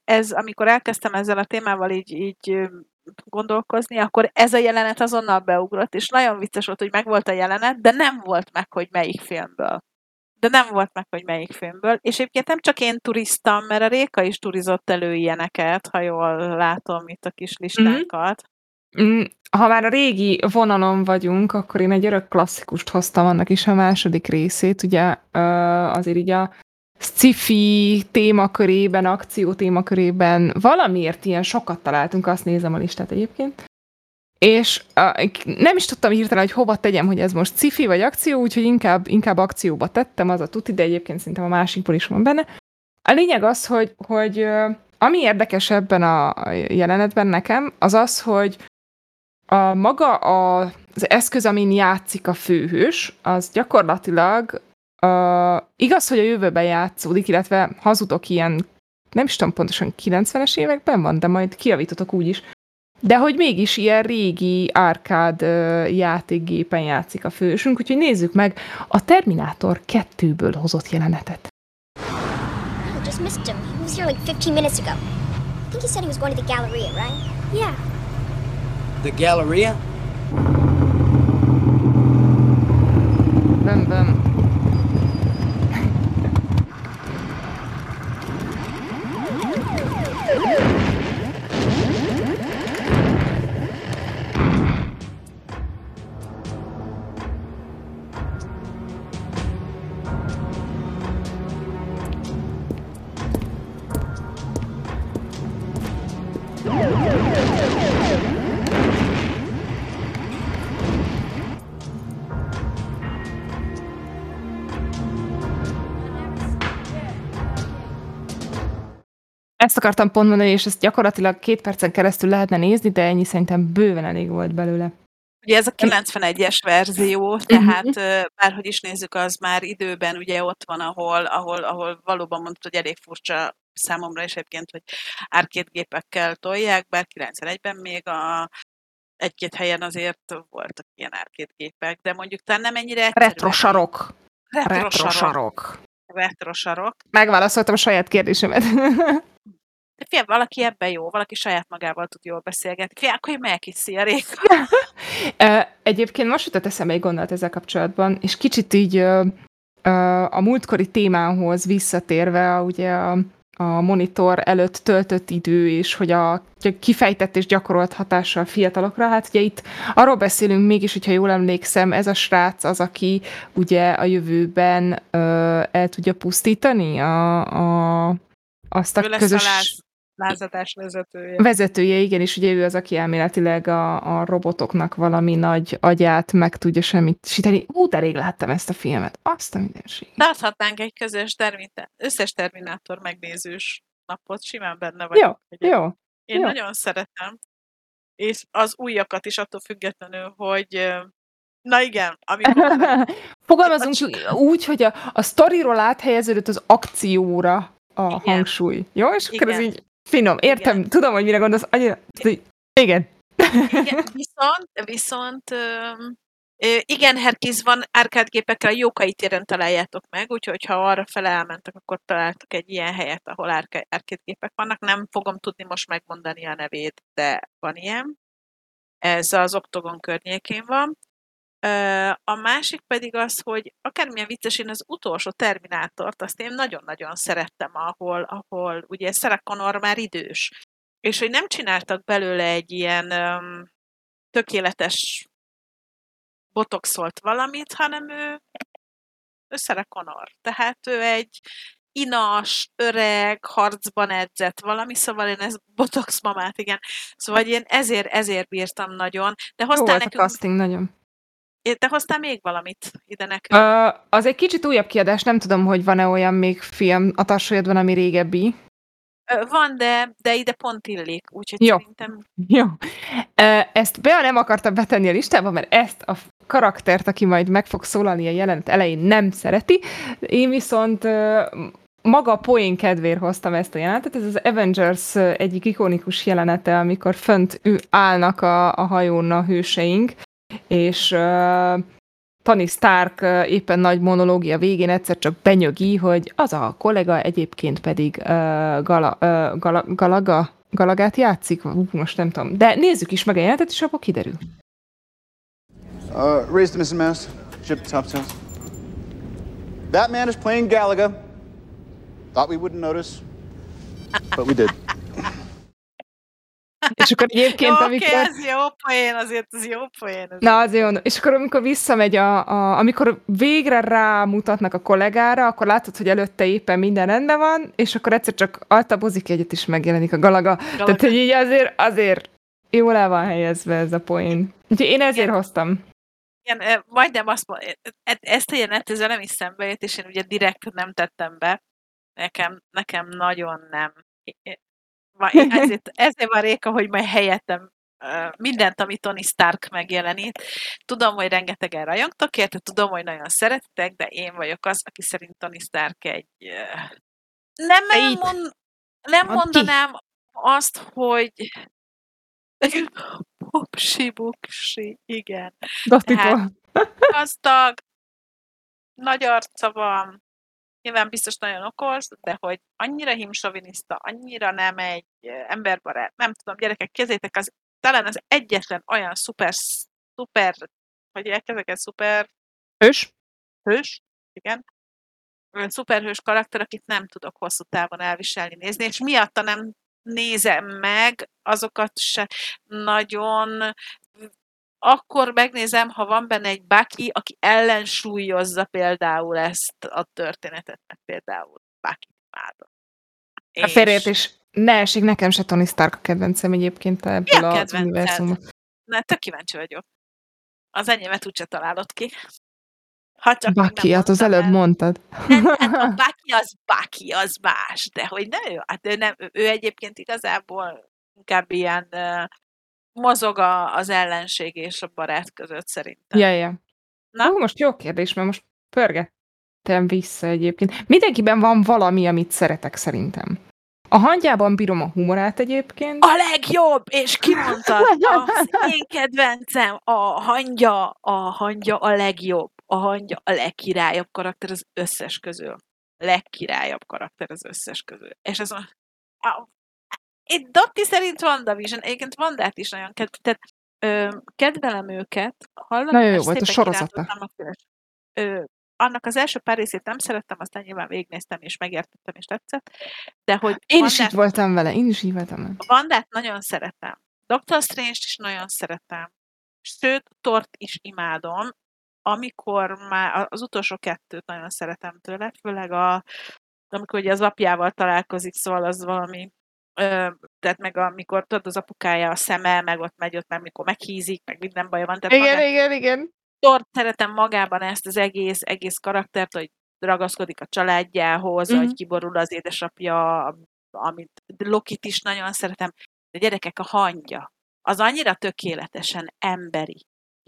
ez amikor elkezdtem ezzel a témával így, így gondolkozni, akkor ez a jelenet azonnal beugrott, és nagyon vicces volt, hogy megvolt a jelenet, de nem volt meg, hogy melyik filmből. De nem volt meg, hogy melyik filmből. És egyébként nem csak én turiztam, mert a Réka is turizott elő ilyeneket, ha jól látom itt a kis listánkat.
Mm, Ha már a régi vonalon vagyunk, akkor én egy örök klasszikust hoztam annak is a második részét, ugye azért így a sci-fi témakörében, akció témakörében valamiért ilyen sokat találtunk, azt nézem a listát egyébként. És uh, nem is tudtam hirtelen, hogy hova tegyem, hogy ez most sci-fi vagy akció, úgyhogy inkább, inkább akcióba tettem, az a tuti, de egyébként szerintem a másikból is van benne. A lényeg az, hogy, hogy ami érdekes ebben a jelenetben nekem, az az, hogy a maga a, az eszköz, amin játszik a főhős, az gyakorlatilag uh, igaz, hogy a jövőben játszódik, illetve hazudok ilyen, nem is tudom pontosan 90-es években van, de majd kiavítotok úgy is. De hogy mégis ilyen régi árkád játékgépen játszik a főhősünk, úgyhogy nézzük meg a Terminátor 2-ből hozott jelenetet.
I just missed him. He was here like 15 minutes ago. I think he said he was going to the Galleria, right?
Yeah.
The Galleria?
Bum, bum. Ezt akartam pont mondani, és ezt gyakorlatilag két percen keresztül lehetne nézni, de ennyi szerintem bőven elég volt belőle.
Ugye ez a 91-es verzió, tehát ö, bárhogy is nézzük, az már időben ugye ott van, ahol, ahol, ahol valóban mondtad, hogy elég furcsa számomra is egyébként, hogy arcade gépekkel tolják, bár 91-ben még a egy-két helyen azért voltak ilyen arcade gépek, de mondjuk talán nem ennyire egyszerűek.
Retrosarok.
Retrosarok.
Retrosarok.
Retrosarok.
Megválaszoltam a saját kérdésemet.
De figyelj, valaki ebben jó, valaki saját magával tud jól beszélgetni. Figyelj, akkor én megyek.
Ö, Egyébként most jutott eszembe egy gondolat ezzel kapcsolatban, és kicsit így a múltkori témához visszatérve, ugye a, a monitor előtt töltött idő, és hogy a kifejtett és gyakorolt hatása a fiatalokra, hát ugye itt arról beszélünk mégis, hogyha jól emlékszem, ez a srác az, aki ugye a jövőben ö, el tudja pusztítani a, a, azt a
Ő lesz
közös...
a láz, lázadás vezetője.
Vezetője, igen, és ugye ő az, aki elméletileg a, a robotoknak valami nagy agyát meg tudja semmisíteni. Ú, de rég láttam ezt a filmet. Azt a mindenség.
Tarthatnánk egy közös termita- összes Terminátor megnézős napot, simán benne vagyok.
Jó, jó.
Én
jó.
nagyon szeretem. És az újakat is attól függetlenül, hogy na igen, amikor
Fogalmazunk úgy, hogy a, a sztoriról áthelyeződött az akcióra a
Igen.
hangsúly. Jó? És akkor ez
Igen.
így finom. Értem,
Igen.
tudom, hogy mire gondolsz. Annyira, tudod, igen.
Igen, viszont, viszont igen, Herkis van árkádgépekkel, a Jókai téren találjátok meg, úgyhogy ha arra fele elmentek, akkor találtok egy ilyen helyet, ahol árkádgépek vannak. Nem fogom tudni most megmondani a nevét, de van ilyen. Ez az Oktogon környékén van. A másik pedig az, hogy akármilyen vicces, én az utolsó Terminátort, azt én nagyon-nagyon szerettem, ahol, ahol ugye Sarah Connor már idős, és hogy nem csináltak belőle egy ilyen öm, tökéletes botoxolt valamit, hanem ő, ő Sarah Connor. Tehát ő egy inas, öreg, harcban edzett valami, szóval én ez botox mamát, igen. Szóval én ezért, ezért bírtam nagyon. De
Jó
hoztál
volt a
nekünk,
casting, nagyon.
Te hoztál még valamit ide nekünk?
Ö, az egy kicsit újabb kiadás, nem tudom, hogy van-e olyan még film a tarsolyodban, ami régebbi.
Ö, Van, de, de ide pont illik, úgyhogy
Jó.
szerintem
Jó. Ö, Ezt be nem akartam betenni a listába, mert ezt a karaktert, aki majd meg fog szólalni a jelenet elején, nem szereti. Én viszont ö, maga a poén kedvéért hoztam ezt a jelenetet. Ez az Avengers egyik ikonikus jelenete, amikor fönt ő állnak a, a hajón a hőseink, és uh, Tony Stark ö, éppen nagy monológia végén egyszer csak benyögi, hogy az a kollega egyébként pedig uh, Gala, uh, Gala, Galaga, Galagát játszik, Ú, most nem tudom. De nézzük is meg a jelenetet, és abból kiderül.
Uh, raise the missing mast. Ship the topsails. That man is playing Galaga. Thought we wouldn't notice, but we did.
És akkor egyébként,
Jó,
amikor...
oké, ez jó poén, azért ez jó poén. Ez
Na, az jó. És akkor, amikor visszamegy a, a... Amikor végre rámutatnak a kollégára, akkor látod, hogy előtte éppen minden rendben van, és akkor egyszer csak altabozik egyet, is megjelenik a galaga. Galaga. Tehát, hogy így azért, azért jól el van helyezve ez a poén. Úgyhogy én ezért
Igen.
hoztam.
Igen, majdnem azt mondom, ezt a jelenet ezzel nem is szembe jött, és én ugye direkt nem tettem be. Nekem, nekem nagyon nem. Ma- én Ezért, ezért van Réka, hogy majd helyettem mindent, amit Tony Stark megjelenít. Tudom, hogy rengetegen rajongtok érte, tudom, hogy nagyon szeretitek, de én vagyok az, aki szerint Tony Stark egy... Nem,
Te
nem,
így-
mond, nem
Mondd ki.
mondanám azt, hogy popsi buksi, igen
Dotitól.
gazdag, nagy arca van, nyilván biztos nagyon okos, de hogy annyira himsoviniszta, annyira nem egy emberbarát, nem tudom, gyerekek, kezétek, az talán az egyetlen olyan szuper, szuper, hogy ezeket, szuper
Hős?
hős, igen, olyan szuperhős karakter, akit nem tudok hosszú távon elviselni, nézni, és miatta nem nézem meg azokat se. Nagyon akkor megnézem, ha van benne egy Bucky, aki ellensúlyozza például ezt a történetet, például Bucky imádom.
A félreértés ne esik, nekem se Tony Stark a kedvencem egyébként ebből
Mi a
az univerzumból.
Na, tök kíváncsi vagyok. Az enyémet úgyse találod ki. Ha csak
Baki, hát az előbb
el.
mondtad.
Nem, hát a Bucky az Bucky, az más, de hogy nem ő, hát ő, nem, ő egyébként igazából inkább ilyen uh, mozog a, az ellenség és a barát között szerintem.
Ja, ja.
Na?
Ó, most jó kérdés, mert most pörgettem vissza egyébként. Mindenkiben van valami, amit szeretek szerintem. A hangyában bírom a humorát egyébként.
A legjobb, és kimondtad, az én kedvencem, a hangya, a hangya a legjobb, a hangya a legkirályabb karakter az összes közül. Legkirályabb karakter az összes közül. És ez a, a Itt Dotti szerint WandaVision, egyébként Vandát is nagyon kedv, tehát, ö, kedvelem őket. Hallani,
Nagyon jó volt a sorozata.
Ö, annak az első pár részét nem szerettem, aztán nyilván végignéztem, és megértettem, és tetszett. De hogy
Én is így voltam vele, én is így voltam vele.
a Vandát nagyon szeretem. Doctor Strange-t is nagyon szeretem. Sőt, Tort is imádom. Amikor már az utolsó kettőt nagyon szeretem tőle, főleg a, amikor ugye az apjával találkozik, szóval az valami tehát meg amikor tudod, az apukája a szeme, meg ott megy ott, meg mikor meghízik, meg minden baja van. Tehát
Igen,
magát,
igen, igen.
Tort szeretem magában ezt az egész, egész karaktert, hogy ragaszkodik a családjához,
Mhm.
hogy kiborul az édesapja, amit Lokit is nagyon szeretem. De gyerekek, a hangja, az annyira tökéletesen emberi,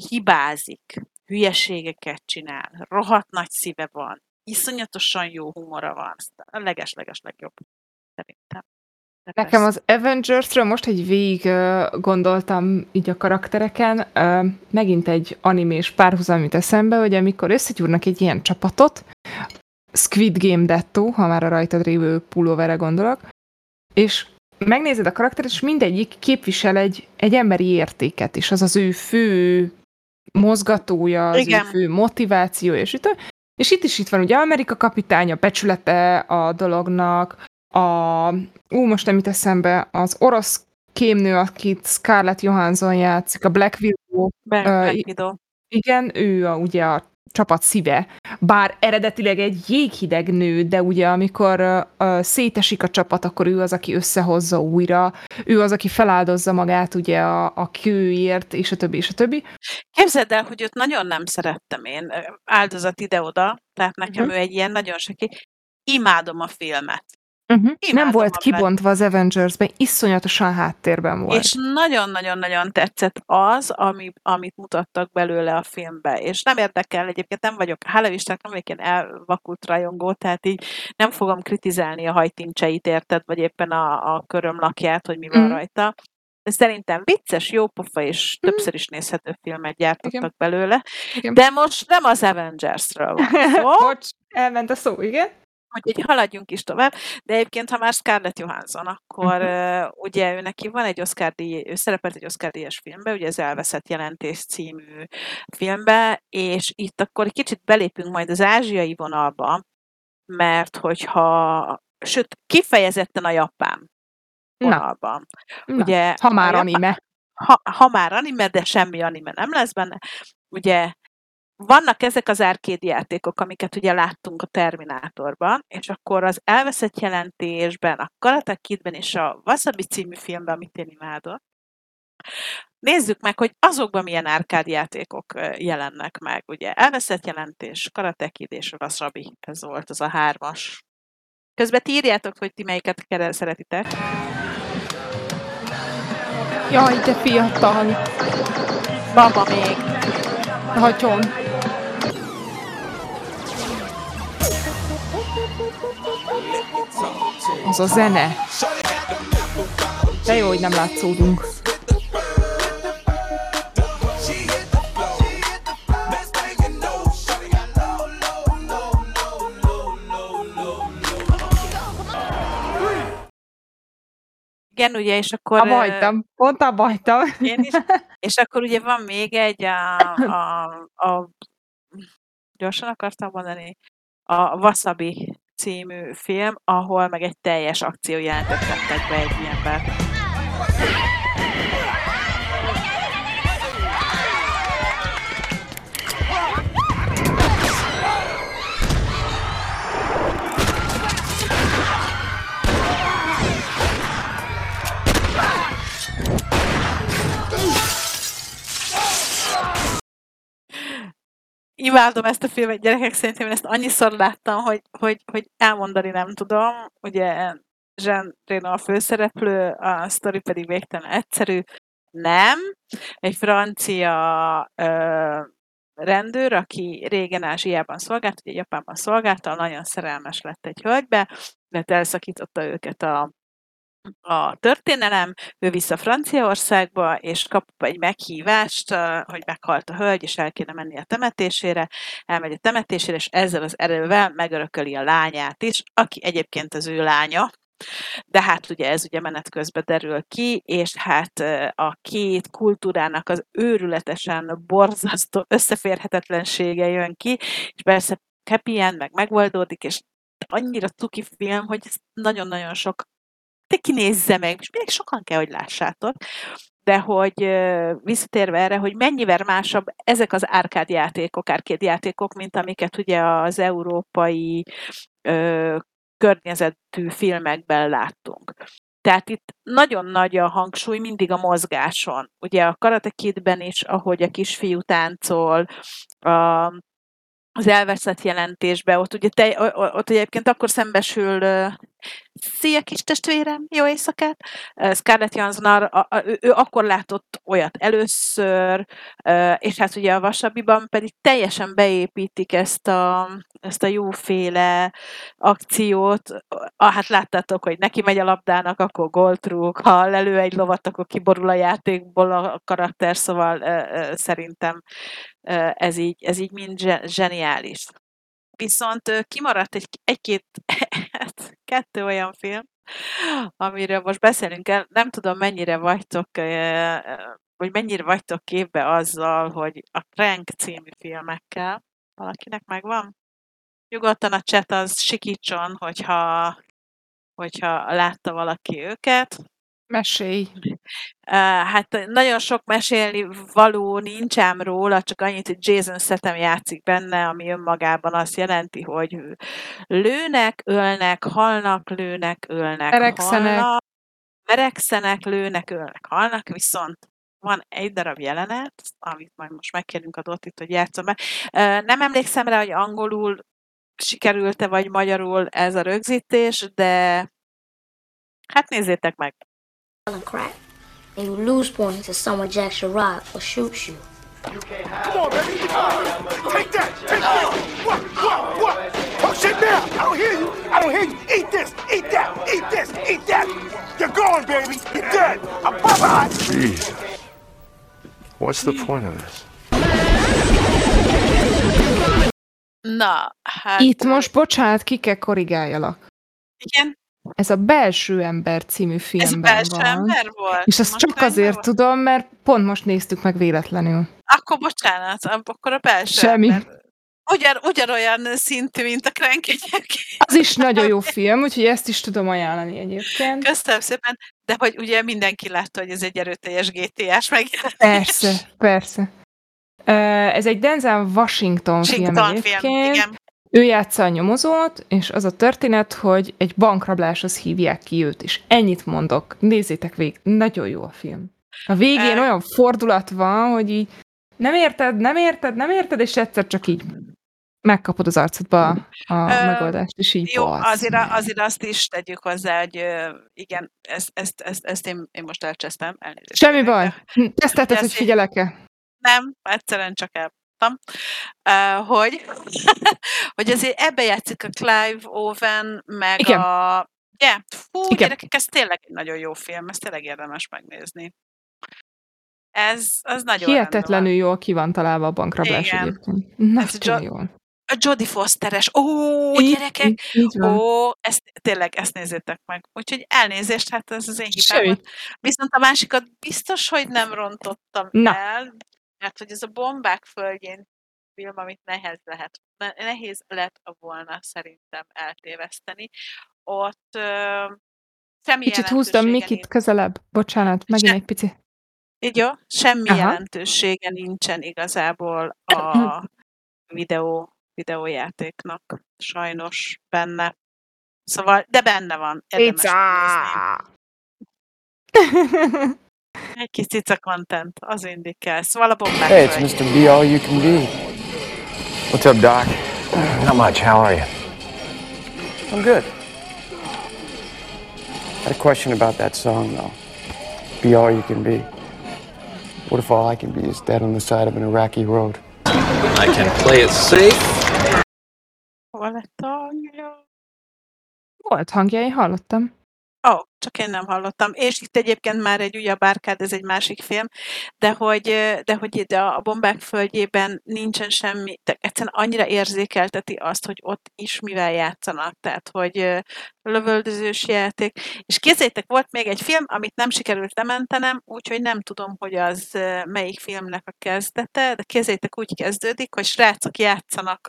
hibázik, hülyeségeket csinál, rohadt nagy szíve van, iszonyatosan jó humora van, a leges-leges legjobb, szerintem. De
Nekem az Avengersről most egy végig gondoltam így a karaktereken, megint egy animés párhuzam jut eszembe, hogy amikor összegyúrnak egy ilyen csapatot, Squid Game Detto, ha már a rajtad lévő pulóverre gondolok, és megnézed a karakteret, és mindegyik képvisel egy, egy emberi értéket, és az az ő fő mozgatója, az
Igen.
ő fő motivációja, és itt, és itt is itt van ugye Amerika kapitánya, becsülete a dolognak, a, ú, most nem jut eszembe, az orosz kémnő, akit Scarlett Johansson játszik, a Black Widow,
Black,
ö,
Black Widow.
igen, ő a, ugye a csapat szíve, bár eredetileg egy jéghideg nő, de ugye amikor ö, szétesik a csapat, akkor ő az, aki összehozza újra, ő az, aki feláldozza magát ugye a, a kőért, és a többi, és a többi.
Képzeld el, hogy őt nagyon nem szerettem én, áldozat ide-oda, tehát nekem
Mhm.
ő egy ilyen nagyon seki. Imádom a filmet.
Uh-huh. Nem volt kibontva az Avengersben, iszonyatosan háttérben volt.
És nagyon-nagyon-nagyon tetszett az, ami, amit mutattak belőle a filmbe. És nem érdekel, egyébként nem vagyok, hála Istennek nem vagyok ilyen elvakult rajongó, tehát így nem fogom kritizálni a hajtincseit, érted, vagy éppen a, a körömlakját, hogy mi van
Mhm.
rajta. De szerintem vicces, jópofa és
Mhm.
többször is nézhető filmet gyártottak
Igen.
belőle.
Igen.
De most nem az Avengersről van szó,
Bocs, elment a szó, igen?
Úgyhogy haladjunk is tovább. De egyébként, ha már Scarlett Johansson, akkor uh, ugye ő neki van egy Oscar díj, ő szerepelt egy Oscar díjas filmbe, ugye az Elveszett Jelentés című filmbe, és itt akkor kicsit belépünk majd az ázsiai vonalba, mert hogyha, sőt, kifejezetten a japán
Na,
vonalban.
na,
Ugye
ha
a
már
japán-
anime.
ha, ha már anime, de semmi anime nem lesz benne. Ugye vannak ezek az árkédi játékok, amiket ugye láttunk a Terminátorban, és akkor az elveszett jelentésben, a Karate Kidben és a Wasabi című filmben, amit én imádok, nézzük meg, hogy azokban milyen árkádi játékok jelennek meg. Ugye elveszett jelentés, Karate Kid és Wasabi, ez volt az a hármas. Közben ti írjátok, hogy ti melyiket kell- szeretitek.
Jaj, de fiatal.
Baba még.
Hatyon. Az a zene. De jó, hogy nem látszódunk.
Igen, ugye, és akkor...
Hagytam. Pont abba hagytam.
Én is. És akkor ugye van még egy a, a, a gyorsan akartam mondani, a Wasabi című film, ahol meg egy teljes akciójelentet tettek be egy ilyenbe. Imádom ezt a filmet, gyerekek, szerintem én ezt annyiszor láttam, hogy, hogy, hogy elmondani nem tudom. Ugye Jean Reno a főszereplő, a sztori pedig végtelen egyszerű. Nem. Egy francia ö, rendőr, aki régen Ázsiában szolgált, ugye Japánban szolgálta, nagyon szerelmes lett egy hölgybe, mert elszakította őket a, a történelem, ő vissza Franciaországba, és kap egy meghívást, hogy meghalt a hölgy, és el kéne menni a temetésére, elmegy a temetésére, és ezzel az erővel megörököli a lányát is, aki egyébként az ő lánya, De hát ugye ez ugye menet közben derül ki, és hát a két kultúrának az őrületesen borzasztó összeférhetetlensége jön ki, és persze happy end, meg megoldódik, és annyira cuki film, hogy nagyon-nagyon sok te kinézze meg, és még sokan kell, hogy lássátok, de hogy visszatérve erre, hogy mennyivel másabb ezek az árkád játékok, árkéd játékok, mint amiket ugye az európai ö, környezetű filmekben láttunk. Tehát itt nagyon nagy a hangsúly mindig a mozgáson. Ugye a Karate Kidben is, ahogy a kisfiú táncol, a, az elveszett jelentésbe, ott ugye, te, ott egyébként akkor szembesül Szia kis testvérem, jó éjszakát! Scarlett Johansson, ő, akkor látott olyat először, és hát ugye a Vasabiban pedig teljesen beépítik ezt a, ezt a jóféle akciót. Ah, hát láttátok, hogy neki megy a labdának, akkor gólt rúg, ha lelő egy lovat, akkor kiborul a játékból a karakter, szóval szerintem ez így, ez így mind zse- zseniális. Viszont kimaradt egy, egy-két, kettő olyan film, amiről most beszélünk el. Nem tudom, mennyire vagytok, vagy mennyire vagytok képbe azzal, hogy a Crank című filmekkel valakinek megvan? Nyugodtan a chat az sikítson, hogyha, hogyha látta valaki őket.
Mesélj.
Uh, hát nagyon sok mesélni való nincs ám róla, csak annyit, hogy Jason Statham játszik benne, ami önmagában azt jelenti, hogy lőnek, ölnek, halnak, lőnek, ölnek,
Verekszenek.
halnak, verekszenek, lőnek, ölnek, halnak, viszont van egy darab jelenet, amit majd most megkérünk a Dottit, hogy játszom be. Nem emlékszem rá, hogy angolul sikerült-e, vagy magyarul ez a rögzítés, de hát nézzétek meg.
Selling crack. And you lose points if someone jacks your rod or shoots you.
Come on, baby. Take that. Take that. What? What? What? Talk shit now. I don't hear you. I don't hear you. Eat this. Eat that. Eat this. Eat that. You're gone, baby. You're dead. I'm bye-bye.
Jeez. What's the point of this?
Na, hát...
Itt most, bocsánat, ki kell korrigáljalak.
Igen,
Ez a Belső ember című
ez
filmben
belső
van.
ember volt?
És ezt
Most
csak azért
volt?
tudom, mert pont most néztük meg véletlenül.
Akkor bocsánat, akkor a belső
Semmi.
ember. Ugyan, ugyanolyan szintű, mint a egyébként.
Az is nagyon jó film, úgyhogy ezt is tudom ajánlani egyébként.
Köszönöm szépen, de hogy ugye mindenki látta, hogy ez egy erőteljes GTA-s megjelenés.
Persze, persze. Ez egy Denzel Washington film
Washington film,
egyébként.
igen.
Ő játsza a nyomozót, és az a történet, hogy egy bankrabláshoz hívják ki őt, és ennyit mondok. Nézzétek végig, nagyon jó a film. A végén olyan fordulat van, hogy így nem érted, nem érted, nem érted, és egyszer csak így megkapod az arcodba a
Ö,
megoldást, és így
Jó, azért, azért azt is tegyük hozzá, hogy igen, ezt, ezt, ezt, ezt én, én most elcsesztem. Elnézést.
Semmi baj. Tesztelted, hogy figyelek-e?
Nem, egyszerűen csak elmondtam, uh, hogy, hogy azért ebbe játszik a Clive Owen, meg
Igen.
a... Ugye? Fú,
Igen.
gyerekek, ez tényleg egy nagyon jó film, ez tényleg érdemes megnézni. Ez, az nagyon
Hihetetlenül jól ki van találva a bankrablás
Igen.
egyébként.
Ez
Nagyon
Jo-
jól.
A Jodie Fosteres. Ó,
Így-
gyerekek!
így- így van.
Ó, ezt, tényleg, ezt nézzétek meg. Úgyhogy elnézést, hát ez az én hibám. Viszont a másikat biztos, hogy nem rontottam
Na.
el, mert hogy ez a bombák földjén film, amit nehez lehet, ne- nehéz lett volna szerintem eltéveszteni. Ott ö, semmi
Kicsit húztam Mikit
nincs.
közelebb. Bocsánat, megint egy pici.
Így jó? Semmi
Aha.
jelentősége nincsen igazából a videó, videójátéknak sajnos benne. Szóval, de benne van. Érdemes. Egy kis cica content, az mindig kell. Szóval a bombák
Hey, it's. Mr. Be All You Can Be. What's up, Doc? Not much. How are you? I'm good. I had a question about that song, though. Be All You Can Be. What if all I can be is dead on the side of an Iraqi road?
I can play it safe.
Hol lett a hangja?
Volt hangja, én hallottam.
Ó, csak én nem hallottam. És itt egyébként már egy újabb árkád, ez egy másik film, de hogy, de hogy ide a bombák földjében nincsen semmi, de egyszerűen annyira érzékelteti azt, hogy ott is mivel játszanak, tehát hogy lövöldözős játék. És kézzétek, volt még egy film, amit nem sikerült lementenem, úgyhogy nem tudom, hogy az melyik filmnek a kezdete, de kézzétek úgy kezdődik, hogy srácok játszanak,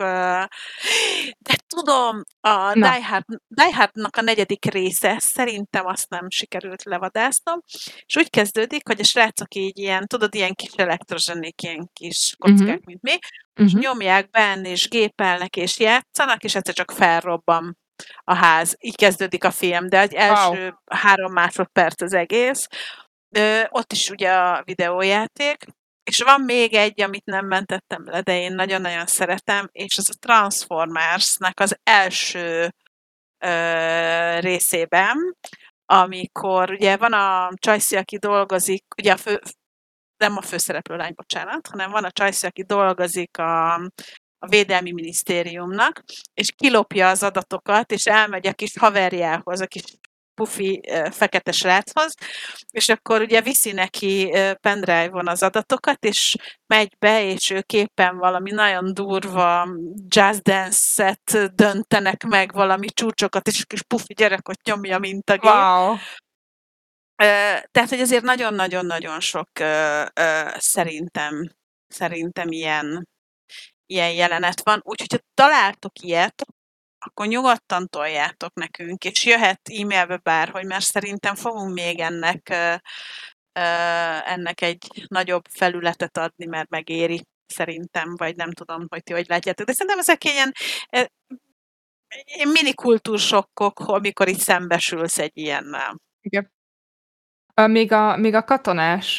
de tudom, a. Die, Hard, Die Hardnak a negyedik része, szerintem azt nem sikerült levadásznom, és úgy kezdődik, hogy a srácok így ilyen, tudod, ilyen kis elektrozsenik, ilyen kis kockák,
Mhm.
mint mi, és
Mhm.
nyomják benne, és gépelnek, és játszanak, és egyszer csak felrobban a ház. Így kezdődik a film, de egy első három másodperc az egész. Ö, ott is ugye a videójáték, és van még egy, amit nem mentettem le, de én nagyon-nagyon szeretem, és az a Transformersnek az első ö, részében, amikor ugye van a Csajci, aki dolgozik, ugye a fő, nem a főszereplő lány, bocsánat, hanem van a Csajci, aki dolgozik a, a Védelmi Minisztériumnak, és kilopja az adatokat, és elmegy a kis haverjához, a kis pufi fekete sráchoz, és akkor ugye viszi neki pendrive-on az adatokat, és megy be, és ők éppen valami nagyon durva jazz dance-et döntenek meg, valami csúcsokat, és kis pufi gyerek ott nyomja, mint a gép.
Wow.
Tehát, hogy azért nagyon-nagyon-nagyon sok szerintem, szerintem ilyen, ilyen jelenet van. Úgyhogy, ha találtok ilyet, akkor nyugodtan toljátok nekünk, és jöhet e-mailbe bárhogy, mert szerintem fogunk még ennek, ennek egy nagyobb felületet adni, mert megéri szerintem, vagy nem tudom, hogy ti hogy látjátok. De szerintem ezek ilyen mini kultúrsokkok, amikor itt szembesülsz egy ilyennel.
Igen. Még a, még a katonás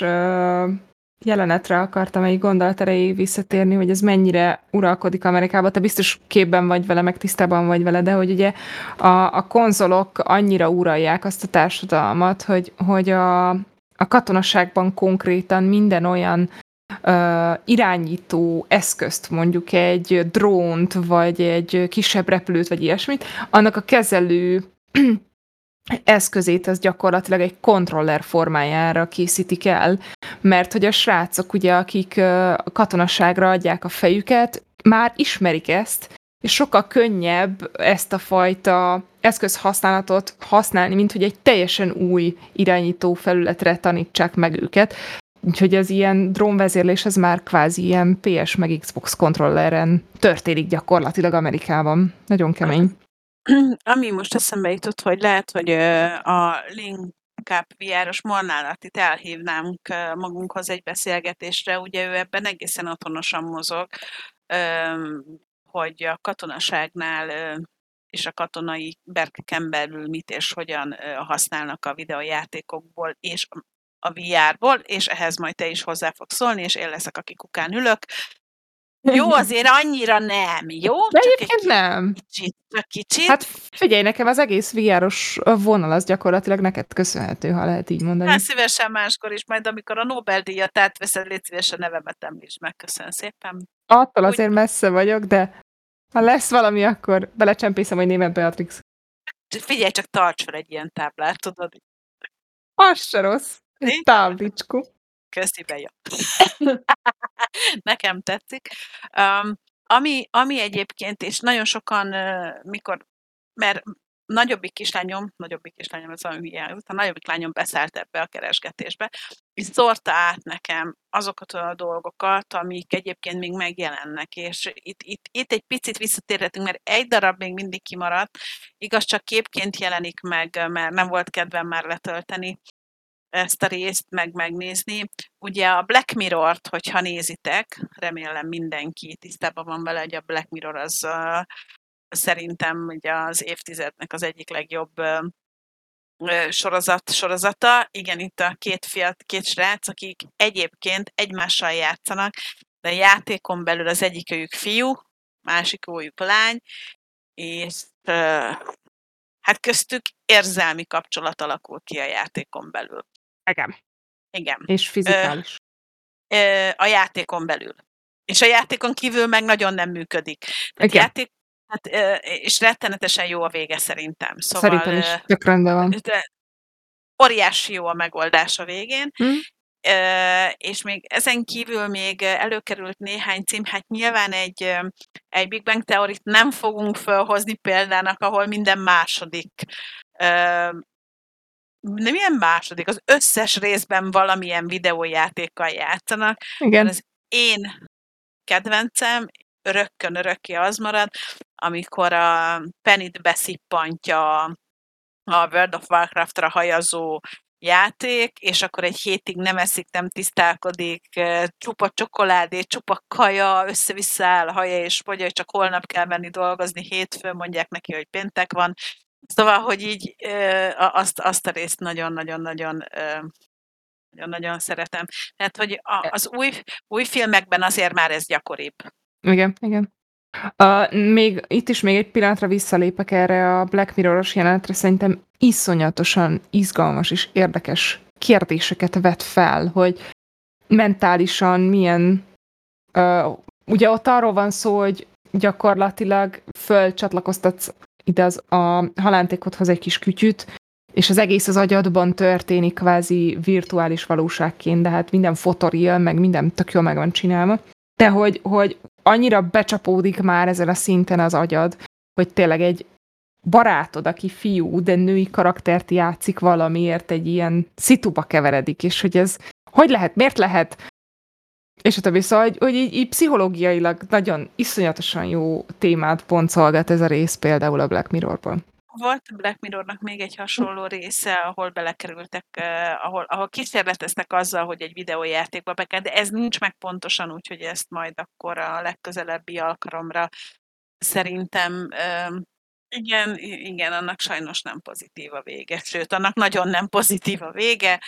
jelenetre akartam egy gondolat erejéig visszatérni, hogy ez mennyire uralkodik Amerikában. Te biztos képben vagy vele, meg tisztában vagy vele, de hogy ugye a, a konzolok annyira uralják azt a társadalmat, hogy, hogy a, a katonaságban konkrétan minden olyan ö, irányító eszközt, mondjuk egy drónt, vagy egy kisebb repülőt, vagy ilyesmit, annak a kezelő eszközét az gyakorlatilag egy kontroller formájára készítik el, mert hogy a srácok, ugye, akik katonaságra adják a fejüket, már ismerik ezt, és sokkal könnyebb ezt a fajta eszközhasználatot használni, mint hogy egy teljesen új irányító felületre tanítsák meg őket. Úgyhogy az ilyen drónvezérlés az már kvázi ilyen PS meg Xbox kontrolleren történik gyakorlatilag Amerikában. Nagyon kemény.
Ami most eszembe jutott, hogy lehet, hogy a Link Cup VR-os Molnárat itt elhívnánk magunkhoz egy beszélgetésre, ugye ő ebben egészen otthonosan mozog, hogy a katonaságnál és a katonai berkeken belül mit és hogyan használnak a videójátékokból és a VR-ból, és ehhez majd te is hozzá fogsz szólni, és én leszek, aki kukán ülök. Jó, azért annyira nem, jó?
De
Csak
egyébként
egy
nem.
kicsit, csak kicsit.
Hát figyelj, nekem az egész VR-os vonal az gyakorlatilag neked köszönhető, ha lehet így mondani.
Hát szívesen máskor is, majd amikor a Nobel-díjat átveszed, légy szívesen nevemet említsd meg. Köszönöm szépen.
Attól azért messze vagyok, de ha lesz valami, akkor belecsempészem, hogy német Beatrix.
Figyelj, csak tarts fel egy ilyen táblát, tudod?
Az se rossz. Egy táblicskó.
Köszi, bejön. Nekem tetszik. Um, ami, ami egyébként, és nagyon sokan, uh, mikor, mert nagyobbik kislányom, nagyobbik kislányom, ez valami hülye, a nagyobbik lányom beszállt ebbe a keresgetésbe, és szórta át nekem azokat a dolgokat, amik egyébként még megjelennek, és itt, itt, itt egy picit visszatérhetünk, mert egy darab még mindig kimaradt, igaz, csak képként jelenik meg, mert nem volt kedvem már letölteni ezt a részt, meg megnézni. Ugye a Black Mirror-t, hogyha nézitek, remélem mindenki tisztában van vele, hogy a Black Mirror az uh, szerintem ugye az évtizednek az egyik legjobb uh, sorozat, sorozata. Igen, itt a két fiat, két srác, akik egyébként egymással játszanak, de a játékon belül az egyikőjük fiú, másikójuk lány, és uh, hát köztük érzelmi kapcsolat alakul ki a játékon belül.
Igen.
Igen.
És fizikális.
Ö, ö, a játékon belül. És a játékon kívül meg nagyon nem működik. Tehát
Igen.
játék, hát, ö, és rettenetesen jó a vége szerintem. Szóval,
Szerintem is tök rendben van.
De, óriási jó a megoldás a végén,
Hm?
Ö, és még ezen kívül még előkerült néhány cím, hát nyilván egy, egy Big Bang teorit nem fogunk felhozni példának, ahol minden második ö, nem ilyen második, az összes részben valamilyen videójátékkal játszanak.
Igen.
Az én kedvencem örökkön örökké az marad, amikor a Pennyt beszippantja a World of Warcraft-ra hajazó játék, és akkor egy hétig nem eszik, nem tisztálkodik, csupa csokoládé, csupa kaja, össze-vissza áll a haja, és mondja, hogy csak holnap kell menni dolgozni, hétfőn mondják neki, hogy péntek van. Szóval, hogy így a- azt, azt a részt nagyon-nagyon-nagyon nagyon-nagyon szeretem. Tehát, hogy a, az új, új filmekben azért már ez gyakoribb.
Igen, igen. Uh, még itt is még egy pillanatra visszalépek erre a Black Mirror-os jelenetre, szerintem iszonyatosan izgalmas és érdekes kérdéseket vet fel, hogy mentálisan milyen... Uh, ugye ott arról van szó, hogy gyakorlatilag fölcsatlakoztatsz ide az, a halántékodhoz egy kis kütyüt, és az egész az agyadban történik kvázi virtuális valóságként, de hát minden fotoril, meg minden tök jól meg van csinálva. De hogy, hogy annyira becsapódik már ezen a szinten az agyad, hogy tényleg egy barátod, aki fiú, de női karaktert játszik valamiért, egy ilyen szituba keveredik, és hogy ez hogy lehet, miért lehet, és a többi. Szóval, hogy, hogy így, így pszichológiailag nagyon iszonyatosan jó témát boncolgat ez a rész például a Black Mirrorban.
Volt a Black Mirrornak még egy hasonló része, ahol belekerültek, uh, ahol, ahol kísérleteztek azzal, hogy egy videójátékba be kell, de ez nincs meg pontosan, úgyhogy ezt majd akkor a legközelebbi alkalomra szerintem uh, igen, igen, annak sajnos nem pozitív a vége, sőt, annak nagyon nem pozitív a vége.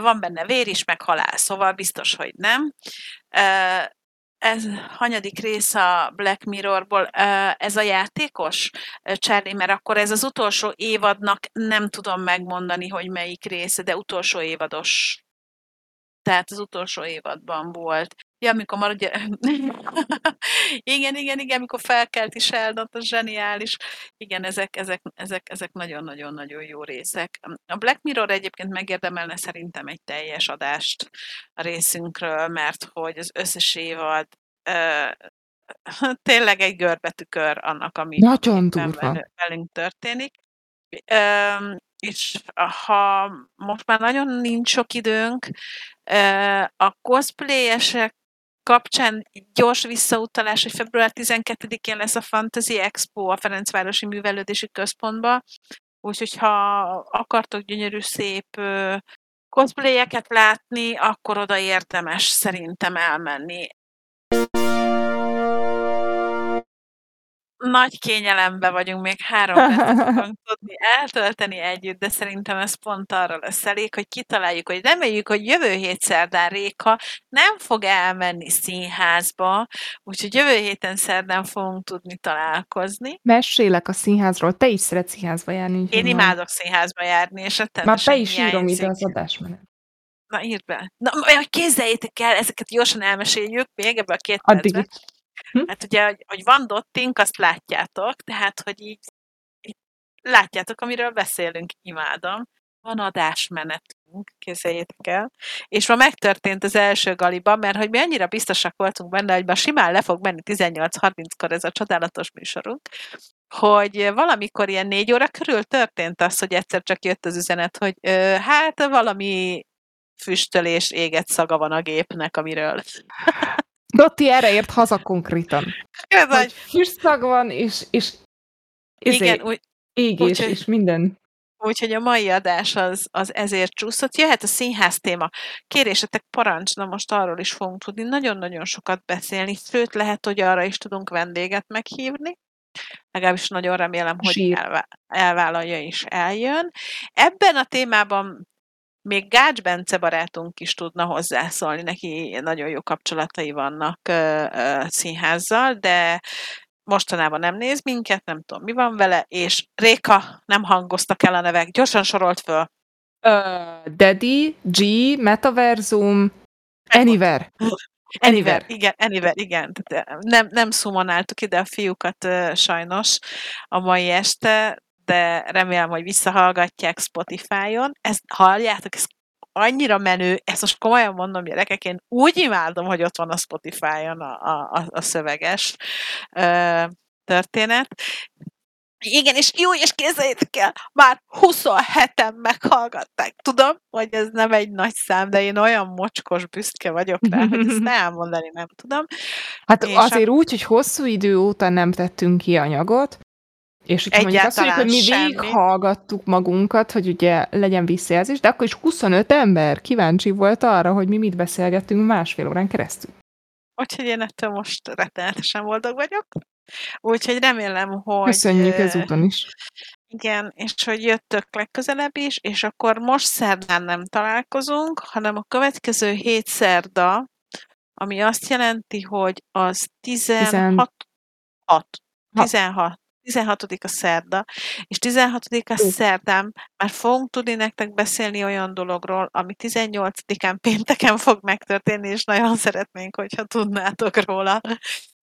Van benne vér is, meg halál, szóval biztos, hogy nem. Ez hanyadik rész a Black Mirrorból? Ö, Ez a játékos, ö, Charlie, mert akkor ez az utolsó évadnak nem tudom megmondani, hogy melyik része, de utolsó évados. Tehát az utolsó évadban volt. Ja, amikor már ugye... igen, igen, igen, amikor felkelt is Sheldont, az zseniális. Igen, ezek, ezek, ezek, ezek nagyon-nagyon-nagyon jó részek. A Black Mirror egyébként megérdemelne szerintem egy teljes adást a részünkről, mert hogy az összes évad tényleg egy görbetükör annak, ami
Nagyon durva.
velünk- történik. És ha most már nagyon nincs sok időnk, a cosplayesek kapcsán gyors visszautalás, hogy február 12-én lesz a Fantasy Expo a Ferencvárosi Művelődési Központban, úgyhogy ha akartok gyönyörű szép cosplayeket látni, akkor oda érdemes szerintem elmenni. Nagy kényelembe vagyunk, még három fogunk tudni eltölteni együtt, de szerintem ez pont arra lesz elég, hogy kitaláljuk, hogy reméljük, hogy jövő hét szerdán Réka nem fog elmenni színházba, úgyhogy jövő héten szerdán fogunk tudni találkozni.
Mesélek a színházról, te is szeretsz színházba járni.
Én
majd-
imádok színházba járni, és
Már
rettenetesen
be is írom ide az adásmenet.
Na, írd be. Na, majd képzeljétek el, ezeket gyorsan elmeséljük még ebbe a két
Addig
percben. Hát ugye, hogy, hogy van dotting, azt látjátok, tehát, hogy így, így látjátok, amiről beszélünk, imádom. Van adásmenetünk, képzeljétek el. És ma megtörtént az első galiba, mert hogy mi annyira biztosak voltunk benne, hogy ma simán le fog menni 18.30-kor ez a csodálatos műsorunk, hogy valamikor ilyen négy óra körül történt az, hogy egyszer csak jött az üzenet, hogy ö, hát valami füstölés, éget szaga van a gépnek, amiről.
Dotti erre ért haza konkrétan.
Ez
Hogy füstszag van, és, és izé,
Igen, úgy,
égés,
úgyhogy-
és minden.
Úgyhogy a mai adás az, az ezért csúszott. Jöhet a színház téma. Kérésetek parancs, na most arról is fogunk tudni nagyon-nagyon sokat beszélni, sőt lehet, hogy arra is tudunk vendéget meghívni. Legalábbis nagyon remélem, hogy elvá- elvállalja és eljön. Ebben a témában még Gács Bence barátunk is tudna hozzászólni, neki nagyon jó kapcsolatai vannak ö, ö, színházzal, de mostanában nem néz minket, nem tudom mi van vele, és Réka, nem hangoztak el a nevek, gyorsan sorolt föl.
Uh, Daddy, G, Metaversum, Anywhere.
Anywhere, igen, Anywhere, igen. Nem, nem szumonáltuk ide a fiúkat sajnos a mai este, de remélem, hogy visszahallgatják Spotify-on. Ezt halljátok, ez annyira menő, ezt most komolyan mondom, gyerekek, én úgy imádom, hogy ott van a Spotify-on a, a, a szöveges ö, történet. Igen, és jó, és képzeljétek el, már 27-en meghallgatták. Tudom, hogy ez nem egy nagy szám, de én olyan mocskos büszke vagyok rá, hogy ezt elmondani nem tudom.
Hát
És
azért úgy, hogy hosszú idő óta nem tettünk ki anyagot, és hogyha mondjuk azt mondjuk, hogy mi
semmi.
végighallgattuk magunkat, hogy ugye legyen visszajelzés, de akkor is 25 ember kíváncsi volt arra, hogy mi mit beszélgettünk másfél órán keresztül.
Úgyhogy én ettől most rettenetesen boldog vagyok. Úgyhogy remélem, hogy...
Köszönjük ezúton is.
Igen, és hogy jöttök legközelebb is, és akkor most szerdán nem találkozunk, hanem a következő hét szerda, ami azt jelenti, hogy az 16, 6, 16, 16 a szerda, és 16 a szerdán már fogunk tudni nektek beszélni olyan dologról, ami 18-án pénteken fog megtörténni, és nagyon szeretnénk, hogyha tudnátok róla.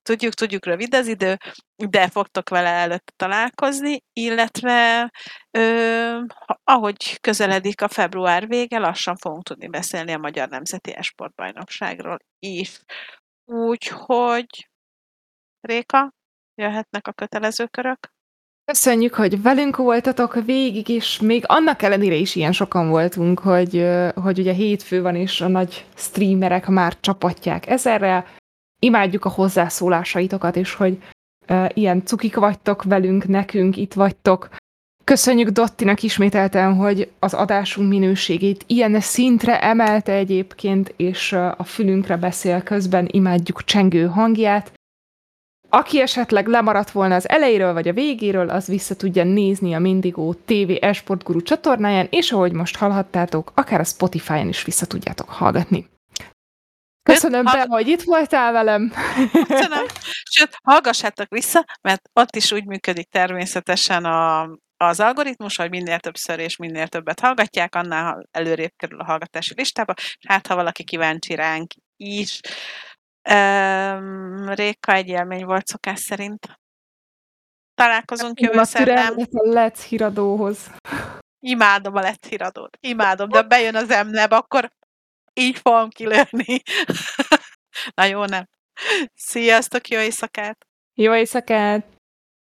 Tudjuk, tudjuk, rövid az idő, de fogtok vele előtte találkozni, illetve ö, ahogy közeledik a február vége, lassan fogunk tudni beszélni a Magyar Nemzeti Esportbajnokságról is. Úgyhogy Réka, jöhetnek a kötelező körök.
Köszönjük, hogy velünk voltatok végig, és még annak ellenére is ilyen sokan voltunk, hogy, hogy ugye hétfő van, és a nagy streamerek már csapatják ezerrel. Imádjuk a hozzászólásaitokat, és hogy ö, ilyen cukik vagytok velünk, nekünk itt vagytok. Köszönjük Dottinak ismételten, hogy az adásunk minőségét ilyen szintre emelte egyébként, és a fülünkre beszél közben, imádjuk csengő hangját. Aki esetleg lemaradt volna az elejéről vagy a végéről, az vissza tudja nézni a Mindigo TV Esportguru csatornáján, és ahogy most hallhattátok, akár a Spotify-on is vissza tudjátok hallgatni. Köszönöm, Be, hogy itt voltál velem.
Köszönöm. Sőt, hallgassátok vissza, mert ott is úgy működik természetesen a, az algoritmus, hogy minél többször és minél többet hallgatják, annál előrébb kerül a hallgatási listába, hát ha valaki kíváncsi ránk is. Um, Réka egy élmény volt szokás szerint. Találkozunk jövő szerdán.
a Let's híradóhoz.
Imádom a lett híradót. Imádom, de bejön az emleb, akkor így fogom kilőni. Na jó, nem. Sziasztok, jó éjszakát!
Jó éjszakát!